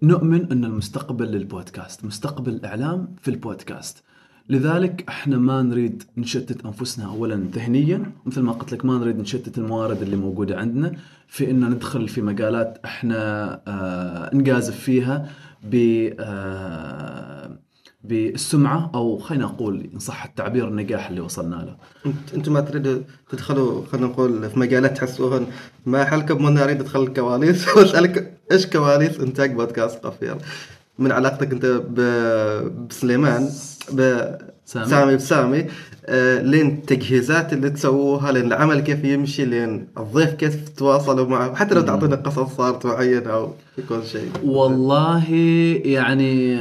نؤمن إن المستقبل للبودكاست مستقبل الإعلام في البودكاست. لذلك إحنا ما نريد نشتت أنفسنا اولا ذهنيا مثل ما قلت لك ما نريد نشتت الموارد اللي موجودة عندنا في إنه ندخل في مجالات إحنا آه نجازف فيها ب آه بالسمعة أو خلينا نقول إن صح التعبير النجاح اللي وصلنا له. انت- أنتم ما تريدوا تدخلوا خلينا نقول في مجالات تحسوهن ما حلكم وأنا أريد أدخل الكواليس *laughs* وأسألك إيش كواليس إنتاج بودكاست قفير من علاقتك أنت بسليمان سامي. بسامي بسامي لين التجهيزات اللي تسووها لين العمل كيف يمشي لين الضيف كيف تواصلوا معه حتى لو تعطينا قصص صارت معينة أو كل شيء. والله يعني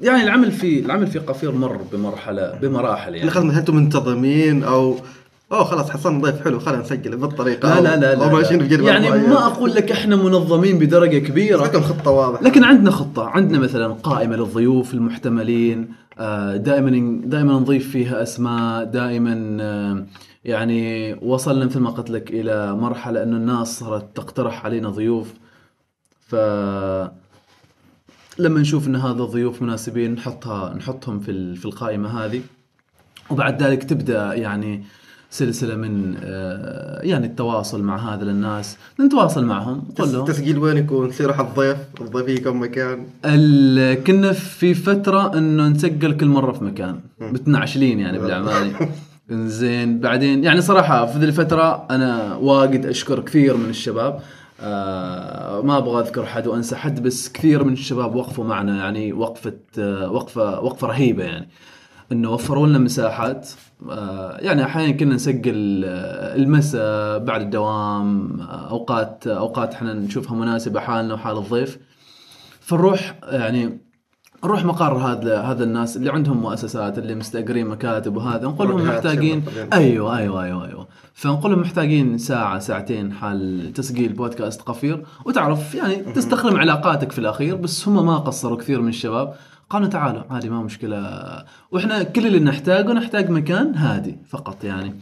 يعني العمل في العمل في قفير مر بمرحلة بمراحل يعني. خلنا هل أنتم منتظمين أو اوه خلاص حصلنا ضيف حلو خلينا نسجل بالطريقة لا لا لا, لا, ماشيين لا. بجدول يعني معين. ما أقول لك إحنا منظمين بدرجة كبيرة. لكم خطة واضحة. لكن عندنا خطة. عندنا مثلا قائمة للضيوف المحتملين دائما دائما نضيف فيها أسماء دائما آه، يعني وصلنا مثل ما قلت لك إلى مرحلة إنه الناس صارت تقترح علينا ضيوف. ف لما نشوف إن هذا الضيوف مناسبين نحطها نحطهم في في القائمة هذه. وبعد ذلك تبدأ يعني سلسلة من آه، يعني التواصل مع هذا الناس. نتواصل معهم نقول لهم. التسجيل وين يكون؟ تصير على الضيف، الضيف كم مكان؟ ال- كنا في فترة إنه نسجل كل مرة في مكان. متنعشلين يعني بالعماني *laughs* زين بعدين يعني صراحة في ذي الفترة أنا واجد أشكر كثير من الشباب. آه ما أبغى أذكر حد وأنسى حد بس كثير من الشباب وقفوا معنا يعني وقفة آه وقفة وقفة رهيبة يعني. إنه وفروا لنا مساحات. يعني أحيانا كنا نسجل آه، المساء بعد الدوام آه، أوقات أوقات إحنا نشوفها مناسبة حالنا وحال الضيف. فنروح يعني نروح مقر هذا هذا الناس اللي عندهم مؤسسات اللي مستأجرين مكاتب وهذا نقول لهم محتاجين. أيوه أيوه أيوه أيوه. فنقول لهم محتاجين ساعة ساعتين حال تسجيل بودكاست قصير. وتعرف يعني تستخدم علاقاتك في الأخير بس هم ما قصروا كثير من الشباب. قالوا تعالوا عادي ما مشكلة. وإحنا كل اللي نحتاجه نحتاج مكان هادي فقط يعني.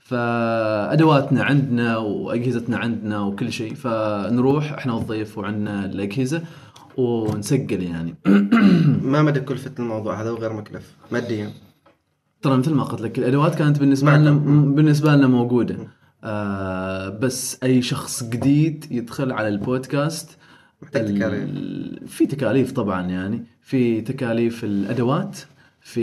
فأدواتنا عندنا وأجهزتنا عندنا وكل شيء. فنروح إحنا والضيف وعندنا الأجهزة ونسجل يعني. *clears throat* ما مدى كلفة الموضوع هذا وغير مكلف؟ ماديا. ترى مثل ما قلت لك الأدوات كانت بالنسبة لنا بالنسبة لنا موجودة. آه بس أي شخص جديد يدخل على البودكاست محتاج ال- تكاليف. في تكاليف طبعا يعني. في تكاليف الأدوات في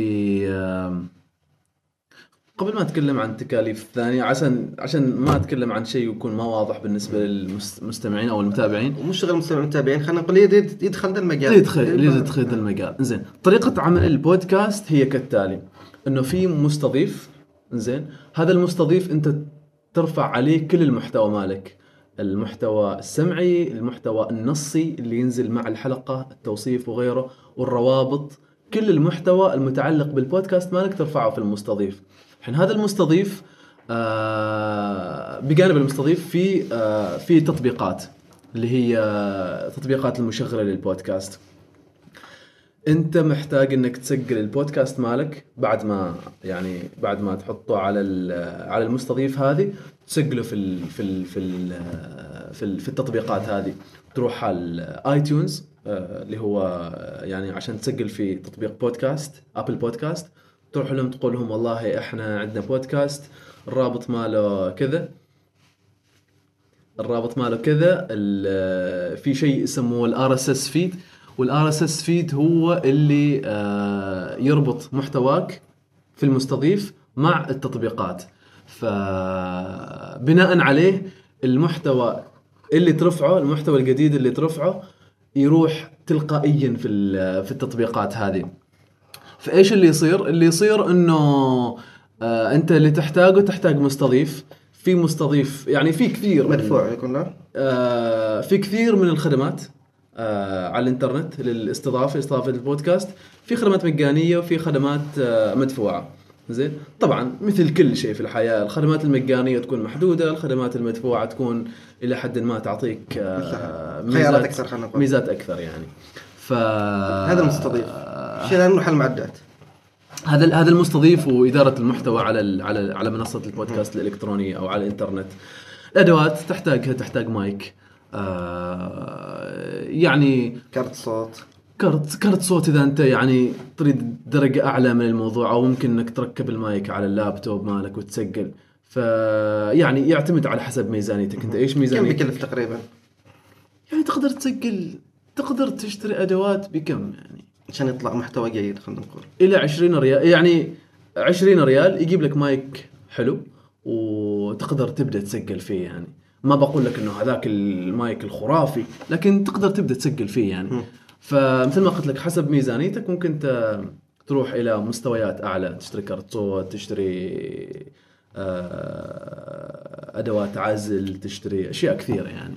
قبل ما أتكلم عن تكاليف ثانية عشان عشان ما أتكلم عن شيء يكون ما واضح بالنسبة للمستمعين أو المتابعين. ومش غير مستمع المتابعين خلينا نقول يد- يدخل ذا المجال. يدخل يدخل ذا المجال. زين. طريقة عمل البودكاست هي كالتالي. إنه في مستضيف زين. هذا المستضيف أنت ترفع عليه كل المحتوى مالك. المحتوى السمعي المحتوى النصي اللي ينزل مع الحلقة التوصيف وغيره والروابط. كل المحتوى المتعلق بالبودكاست مالك ترفعه في المستضيف. الحين هذا المستضيف آه بجانب المستضيف في آه في تطبيقات اللي هي تطبيقات المشغلة للبودكاست. انت محتاج انك تسجل البودكاست مالك بعد ما يعني بعد ما تحطه على على المستضيف هذه. تسجله في ال في ال في ال في, ال في التطبيقات هذه. تروح على ال iTunes اللي هو آه، يعني عشان تسجل في تطبيق بودكاست Apple Podcast تروح لهم تقول لهم والله إحنا عندنا بودكاست الرابط ماله كذا. الرابط ماله كذا ال- في شيء يسموه ال RSS feed وال RSS feed هو اللي آه، يربط محتواك في المستضيف مع التطبيقات. فبناء عليه المحتوى اللي ترفعه المحتوى الجديد اللي ترفعه يروح تلقائيا في في التطبيقات هذه. فإيش اللي يصير؟ اللي يصير إنه آه أنت اللي تحتاجه تحتاج مستضيف. في مستضيف يعني في كثير مدفوع يكون آه في كثير من الخدمات آه على الإنترنت للاستضافة استضافة البودكاست. في خدمات مجانية وفي خدمات آه مدفوعة. زين؟ طبعا مثل كل شيء في الحياة الخدمات المجانية تكون محدودة الخدمات المدفوعة تكون إلى حد ما تعطيك آه خيارات أكثر خلينا نقول. ميزات أكثر يعني. ف هذا المستضيف. شيء نروح على المعدات هذا هذا المستضيف وإدارة المحتوى على على على منصة البودكاست الإلكترونية أو على الإنترنت. الأدوات تحتاجها تحتاج مايك. آه يعني كارت صوت. كرت كرت صوت إذا أنت يعني تريد درجة أعلى من الموضوع أو ممكن إنك تركب المايك على اللابتوب مالك وتسجل. فيعني يعتمد على حسب ميزانيتك. أنت إيش كم ميزانيتك؟ بيكلف تقريبا؟ يعني تقدر تسجل تقدر تشتري أدوات بكم يعني؟ عشان يطلع محتوى جيد خلينا نقول. إلى 20 ريال يعني 20 ريال يجيب لك مايك حلو وتقدر تبدأ تسجل فيه يعني. ما بقول لك إنه هذاك المايك الخرافي لكن تقدر تبدأ تسجل فيه يعني. فمثل ما قلت لك حسب ميزانيتك ممكن تروح إلى مستويات أعلى. تشتري كرت صوت تشتري آه، أدوات عزل تشتري أشياء كثيرة يعني.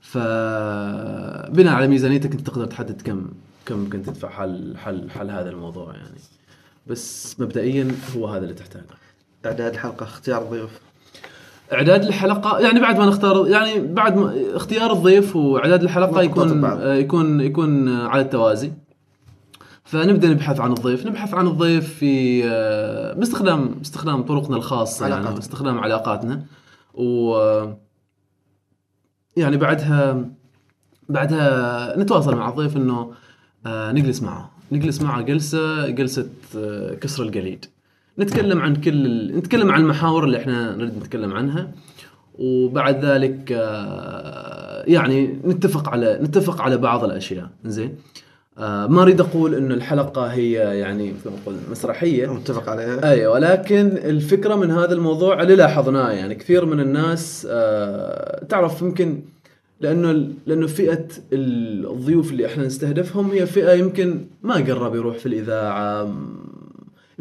فبناء على ميزانيتك أنت تقدر تحدد كم كم ممكن تدفع حل حل حل هذا الموضوع يعني. بس مبدئيا هو هذا اللي تحتاجه. إعداد الحلقة اختيار ضيوف. إعداد الحلقة يعني بعد ما نختار يعني بعد ما اختيار الضيف وإعداد الحلقة يكون. آه، يكون يكون على التوازي فنبدأ نبحث عن الضيف نبحث عن الضيف في آه، باستخدام باستخدام طرقنا الخاصة يعني علاقاتنا. باستخدام علاقاتنا و آه، يعني بعدها بعدها نتواصل مع الضيف إنه نجلس معه نجلس معه جلسة جلسة كسر الجليد نتكلم عن كل ال... نتكلم عن المحاور اللي إحنا نريد نتكلم عنها. وبعد ذلك آه، يعني نتفق على نتفق على بعض الأشياء. زين؟ آه ما أريد أقول انه الحلقة هي يعني مثل ما نقول مسرحية. متفق عليها. أيوه ولكن الفكرة من هذا الموضوع اللي لاحظناه. يعني كثير من الناس آه تعرف يمكن لأنه لأنه فئة الضيوف اللي إحنا نستهدفهم هي فئة يمكن ما قرب يروح في الإذاعة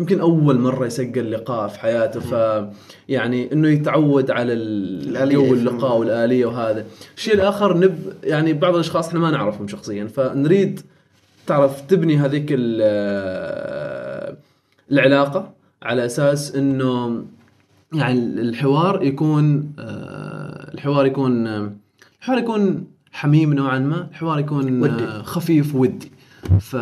يمكن أول مرة يسجل لقاء في حياته ف يعني إنه يتعود على جو. اللقاء والآلية وهذا الشيء الآخر نب يعني بعض الأشخاص إحنا ما نعرفهم شخصيا فنريد تعرف تبني هذيك ال- العلاقة على أساس إنه يعني الحوار يكون آه، الحوار يكون الحوار يكون حميم نوعا ما الحوار يكون ودي. خفيف ودي ف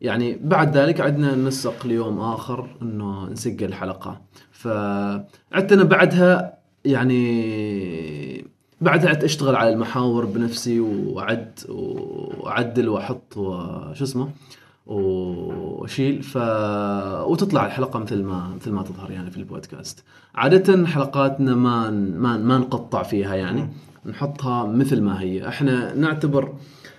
يعني بعد ذلك عدنا ننسق ليوم آخر إنه نسجل حلقه فعدت أنا بعدها يعني بعدها أشتغل على المحاور بنفسي وأعد وأعدل وأحط وشو اسمه وأشيل. ف وتطلع الحلقة مثل ما مثل ما تظهر يعني في البودكاست. عادة حلقاتنا ما ما ما نقطع فيها يعني. نحطها مثل ما هي. إحنا نعتبر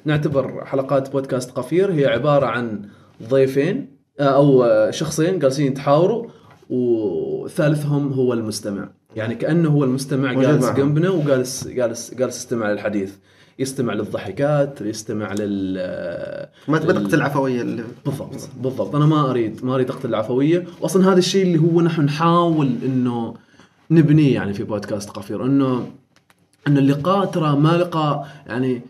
نعتبر حلقات بودكاست قفير. هي عبارة عن ضيفين آه، أو آه، شخصين جالسين يتحاوروا وثالثهم هو المستمع. يعني كأنه هو المستمع جالس. جنبنا وجالس جالس جالس يستمع للحديث يستمع للضحكات يستمع لل ما تبي تقتل العفوية اللي بالضبط بالضبط. أنا ما أريد ما أريد أقتل العفوية. واصلا هذا الشيء اللي هو نحن نحاول إنه نبنيه يعني في بودكاست قفير. إنه ان اللقاء ترى ما لقاء يعني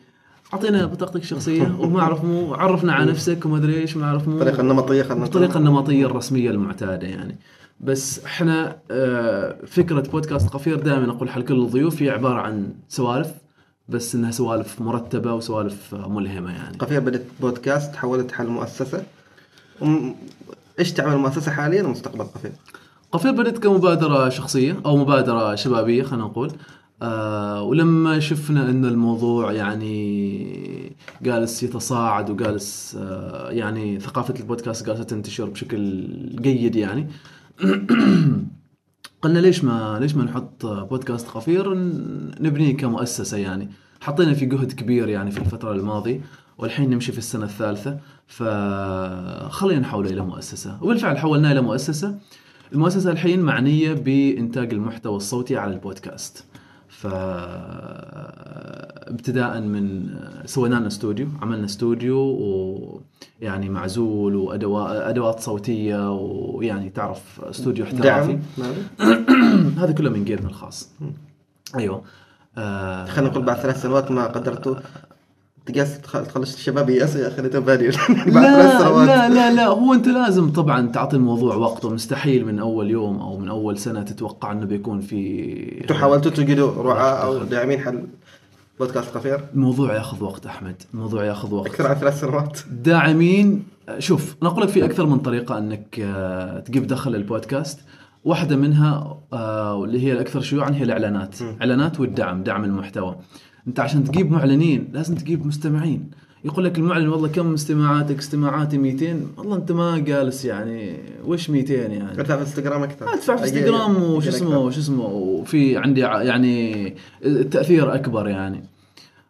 أعطينا بطاقتك الشخصية *laughs* وما أعرف مو عرفنا على نفسك وما أدري إيش ما أعرف مو الطريقة النمطية خلينا بالطريقة النمطية الرسمية المعتادة يعني. بس إحنا آه، فكرة بودكاست قفير دائما أقول حل كل الضيوف هي عبارة عن سوالف بس إنها سوالف مرتبة وسوالف ملهمة يعني. قفير بدت بودكاست تحولت حل مؤسسة. وم- إيش تعمل المؤسسه حاليا؟ ومستقبل قفير؟ قفير بدت كمبادرة شخصية أو مبادرة شبابية خلينا نقول. آه ولما شفنا أن الموضوع يعني جالس يتصاعد وجالس آه يعني ثقافة البودكاست جالسة تنتشر بشكل جيد يعني. *clears throat* قلنا ليش ما ليش ما نحط بودكاست قفير ن- نبنيه كمؤسسة يعني. حطينا في جهد كبير يعني في الفترة الماضية والحين نمشي في السنة الثالثة. فخلينا نحوله إلى مؤسسة. وبالفعل حولناه إلى مؤسسة. المؤسسة الحين معنية بإنتاج المحتوى الصوتي على البودكاست. ف ابتداء من سوينا لنا استوديو عملنا استوديو ويعني معزول وأدوات أدوات صوتية ويعني تعرف استوديو احترافي؟ *clears throat* هذا كله من جيبنا الخاص. أيوه. آه خلينا نقول بعد ثلاث سنوات ما قدرتوا تقاس تخ- تخلص الشباب يأسوا يا أخي ثلاث لا لا لا لا. هو أنت لازم طبعا تعطي الموضوع وقته. مستحيل من أول يوم أو من أول سنة تتوقع إنه بيكون في أنتوا حاولتوا تجدوا رعاة أو داعمين حل بودكاست قفير الموضوع ياخذ وقت أحمد. الموضوع ياخذ وقت. أكثر عن ثلاث سنوات. داعمين شوف أنا أقول لك في أكثر من طريقة إنك آه، تجيب دخل البودكاست. واحدة منها آه، واللي هي الأكثر شيوعا هي الإعلانات. إعلانات والدعم دعم المحتوى. أنت عشان تجيب معلنين لازم تجيب مستمعين. يقول لك المعلن والله كم استماعاتك استماعاتي 200 والله أنت ما جالس يعني. وش 200 يعني؟ ادفع في انستغرام أكثر. ادفع في انستغرام وش اسمه. وش اسمه وفي عندي يعني تأثير أكبر يعني.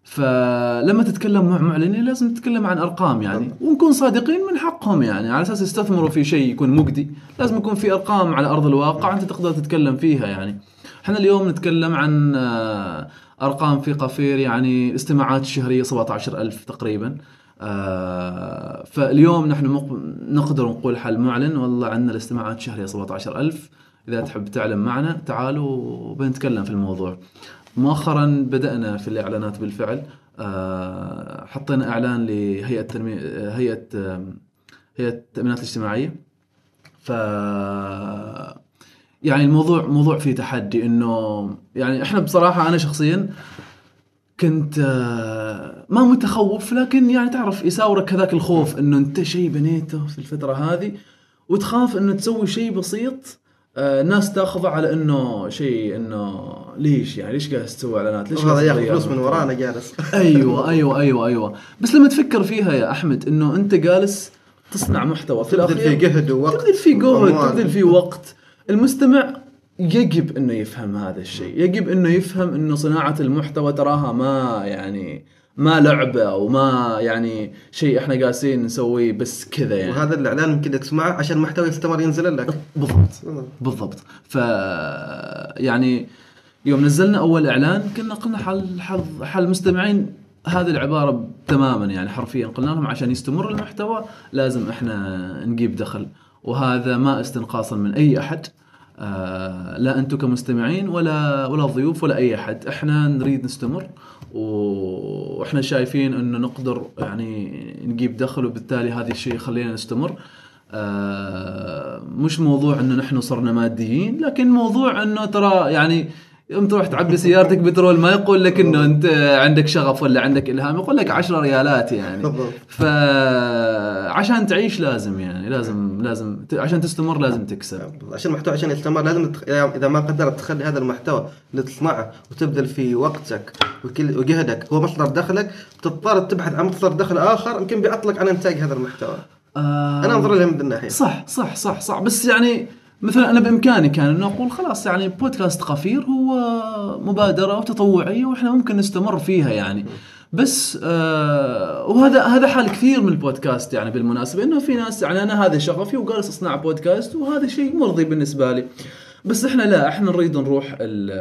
فلما تتكلم مع معلنين لازم تتكلم عن أرقام يعني. ونكون صادقين من حقهم يعني. على أساس يستثمروا في شيء يكون مجدي لازم يكون في أرقام على أرض الواقع أنت تقدر تتكلم فيها يعني. إحنا اليوم نتكلم عن آه، أرقام في قفير يعني الاستماعات الشهريه 17000 تقريبا. آه، فاليوم نحن نقدر نقول حل معلن والله عندنا الاستماعات الشهريه 17000 إذا تحب تعلم معنا تعالوا وبنتكلم في الموضوع. مؤخرا بدأنا في الإعلانات بالفعل. آه، حطينا إعلان لهيئة تنميه هيئة هيئة التأمينات الاجتماعية. ف يعني الموضوع موضوع فيه تحدي إنه يعني إحنا بصراحة أنا شخصيا كنت آه، ما متخوف لكن يعني تعرف يساورك هذاك الخوف إنه أنت شيء بنيته في الفترة هذه وتخاف إنه تسوي شيء بسيط آه، الناس تأخذه على إنه شيء إنه ليش يعني ليش قاعد تسوي إعلانات ليش قاعد ياخذ فلوس من؟ ورانا جالس *laughs* أيوه أيوه أيوه أيوه بس لما تفكر فيها يا أحمد إنه أنت جالس تصنع محتوى في تبذل الأخير فيه جهد ووقت تبذل فيه جهد. تبذل فيه وقت المستمع يجب إنه يفهم هذا الشيء. يجب إنه يفهم إنه صناعة المحتوى تراها ما يعني ما لعبة أو ما يعني شيء إحنا قاسين نسويه بس كذا يعني. وهذا الإعلان يمكن تسمعه عشان المحتوى يستمر ينزل لك. بالضبط. بالضبط. ف يعني يوم نزلنا أول إعلان كنا قلنا حل حل حل المستمعين هذه العبارة تماما يعني حرفيا قلنا لهم عشان يستمر المحتوى لازم إحنا نجيب دخل. وهذا ما استنقاصا من أي أحد. آه لا أنتم كمستمعين ولا ولا ضيوف ولا أي أحد. إحنا نريد نستمر وإحنا شايفين إنه نقدر يعني نجيب دخل وبالتالي هذا الشيء يخلينا نستمر. مش موضوع إنه نحن صرنا ماديين لكن موضوع إنه ترى يعني يوم تروح تعبي سيارتك بترول ما يقول لك إنه أنت عندك شغف ولا عندك إلهام يقول لك 10 ريالات يعني. بالضبط. فعشان تعيش لازم يعني لازم لازم عشان تستمر لازم تكسب. عشان المحتوى عشان يستمر لازم. اذا ما قدرت تخلي هذا المحتوى اللي تصنعه وتبذل فيه وقتك وكل وجهدك هو مصدر دخلك بتضطر تبحث عن مصدر دخل آخر يمكن بيعطلك عن إنتاج هذا المحتوى. آه أنا أنظر لها من الناحية. صح صح صح صح. بس يعني مثلا أنا بإمكاني كان إنه أقول خلاص يعني بودكاست قفير هو مبادرة وتطوعية وإحنا ممكن نستمر فيها يعني. بس آه وهذا هذا حال كثير من البودكاست يعني بالمناسبة إنه في ناس يعني أنا هذا شغفي وجالس اصنع بودكاست وهذا شيء مرضي بالنسبة لي. بس إحنا لا إحنا نريد نروح ال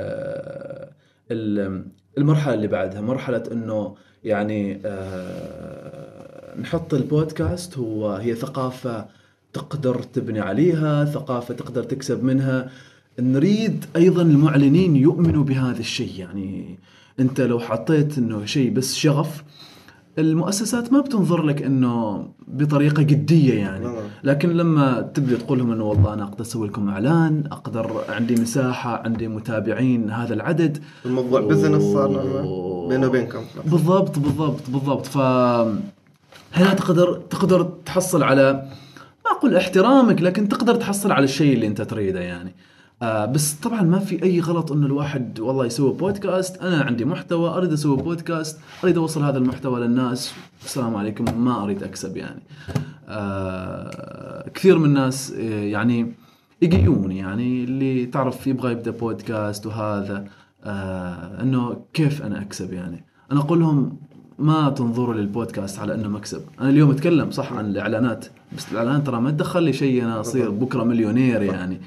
ال المرحلة اللي بعدها مرحلة إنه يعني آه نحط البودكاست هو هي ثقافة تقدر تبني عليها ثقافة تقدر تكسب منها. نريد أيضا المعلنين يؤمنوا بهذا الشيء يعني انت لو حطيت انه شيء بس شغف المؤسسات ما بتنظر لك انه بطريقة جديه يعني. نعم. لكن لما تبدا تقول لهم إنه والله أنا أقدر أسوي لكم إعلان أقدر عندي مساحة عندي متابعين هذا العدد. الموضوع و- بزنس صار نوعاً بينه وبينكم بالضبط بالضبط بالضبط. ف هنا تقدر تقدر تحصل على ما أقول احترامك لكن تقدر تحصل على الشيء اللي أنت تريده يعني. آه بس طبعا ما في أي غلط إنه الواحد والله يسوي بودكاست أنا عندي محتوى أريد أسوي بودكاست أريد أوصل هذا المحتوى للناس. السلام عليكم. ما أريد أكسب يعني. آه كثير من الناس آه، يعني يقيوني يعني اللي تعرف يبغى يبدأ بودكاست وهذا. آه إنه كيف أنا أكسب يعني؟ أنا أقول لهم ما تنظروا للبودكاست على إنه مكسب. أنا اليوم أتكلم صح عن الإعلانات بس الاعلانات ترى ما تدخل لي شيء أنا أصير بكرة مليونير يعني.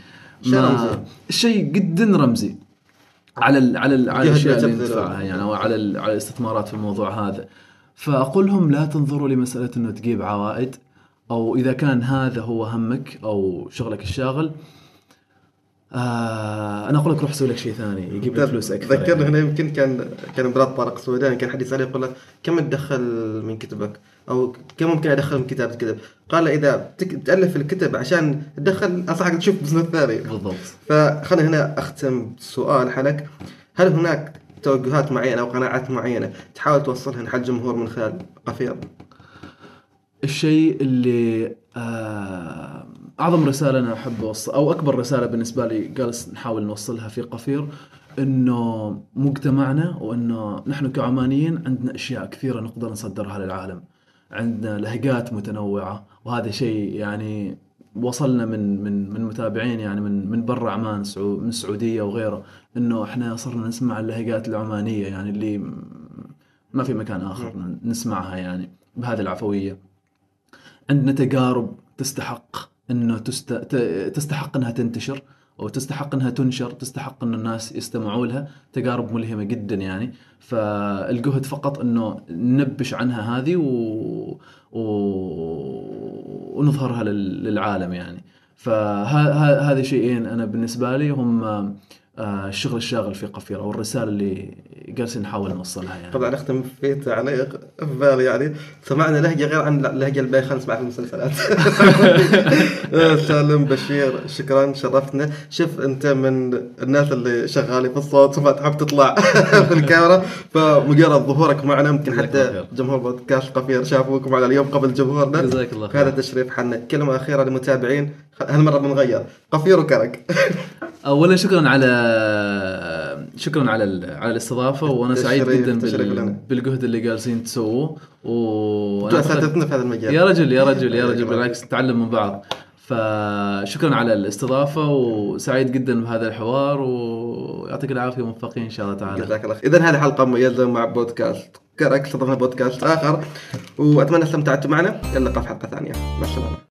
شيء ما- رمزي. شيء جدا رمزي على ال على ال على الأشياء اللي. ندفعها يعني أو على ال- على الاستثمارات في الموضوع هذا فأقول لهم لا تنظروا لمسألة إنه تجيب عوائد أو إذا كان هذا هو همك أو شغلك الشاغل آه أنا أقول لك روح سوي لك شيء ثاني يجيب لك فلوس أكثر. ذكرني يعني. هنا يمكن كان كان مراد طارق سوداني كان حد يسأله يقول له كم تدخل من كتبك؟ أو كم ممكن أدخل من كتابة كتب قال إذا تألف الكتب عشان تدخل أنصحك تشوف بزنس ثاني. بالضبط. فخلينا هنا أختم بسؤال حلك. هل هناك توجهات معينة أو قناعات معينة تحاول توصلها حق الجمهور من خلال قفير؟ الشيء اللي آه أعظم رسالة أنا أحب اوصل أو أكبر رسالة بالنسبة لي جالس نحاول نوصلها في قفير إنه مجتمعنا وإنه نحن كعمانيين عندنا أشياء كثيرة نقدر نصدرها للعالم. عندنا لهجات متنوعة وهذا شيء يعني وصلنا من من من متابعين يعني من من برا عمان سعو من السعودية وغيره إنه إحنا صرنا نسمع اللهجات العمانية يعني اللي ما في مكان آخر نسمعها يعني بهذه العفوية. عندنا تجارب تستحق. إنه تست... تستحق إنها تنتشر أو تستحق إنها تنشر تستحق إن الناس يستمعوا لها. تجارب ملهمة جدا يعني. فالجهد فقط إنه ننبش عنها هذه و... و... ونظهرها لل... للعالم يعني. فهذه شيئين أنا بالنسبة لي هم الشغل الشاغل في قفير أو الرساله اللي جالسين نحاول نوصلها يعني. طبعا اختم في تعليق في بالي يعني سمعنا لهجة غير عن اللهجه البايخه نسمعها في المسلسلات. *laughs* *laughs* سالم بشير شكرا شرفتنا شوف أنت من الناس اللي شغالين في الصوت وما تحب تطلع *laughs* في الكاميرا. فمجرد ظهورك معنا يمكن حتى. جمهور بودكاست قفير شافوك معنا اليوم قبل جمهورنا. جزاك الله هذا خير. تشريف حنا. كلمة أخيرة للمتابعين هالمرة بنغير. قفير وكرك. *laughs* اولا شكرا على شكرا على ال- على الاستضافة وأنا سعيد جدا بال... بالجهد اللي جالسين تسووه. و أساتذتنا في هذا المجال. يا رجل يا رجل يا رجل بالعكس نتعلم من بعض. فشكرا على الاستضافة وسعيد جدا بهذا الحوار ويعطيك العافية وموفقين إن شاء الله تعالى. جزاك الله خير. اذا هذه حلقة مميزة مع بودكاست كرك استضفنا بودكاست آخر وأتمنى استمتعتوا معنا. اللقاء في حلقة ثانية. مع السلامة.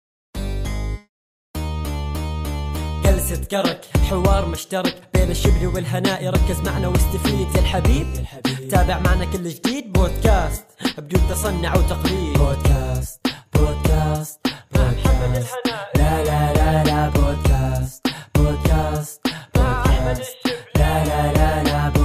تتكرك. حوار مشترك بين الشبل والهناء. ركز معنا واستفيد يا الحبيب, الحبيب. تابع معنا كل جديد. بودكاست بدون تصنع وتقليد. بودكاست بودكاست بودكاست. لا لا لا لا بودكاست بودكاست بودكاست. لا لا لا لا بودكاست.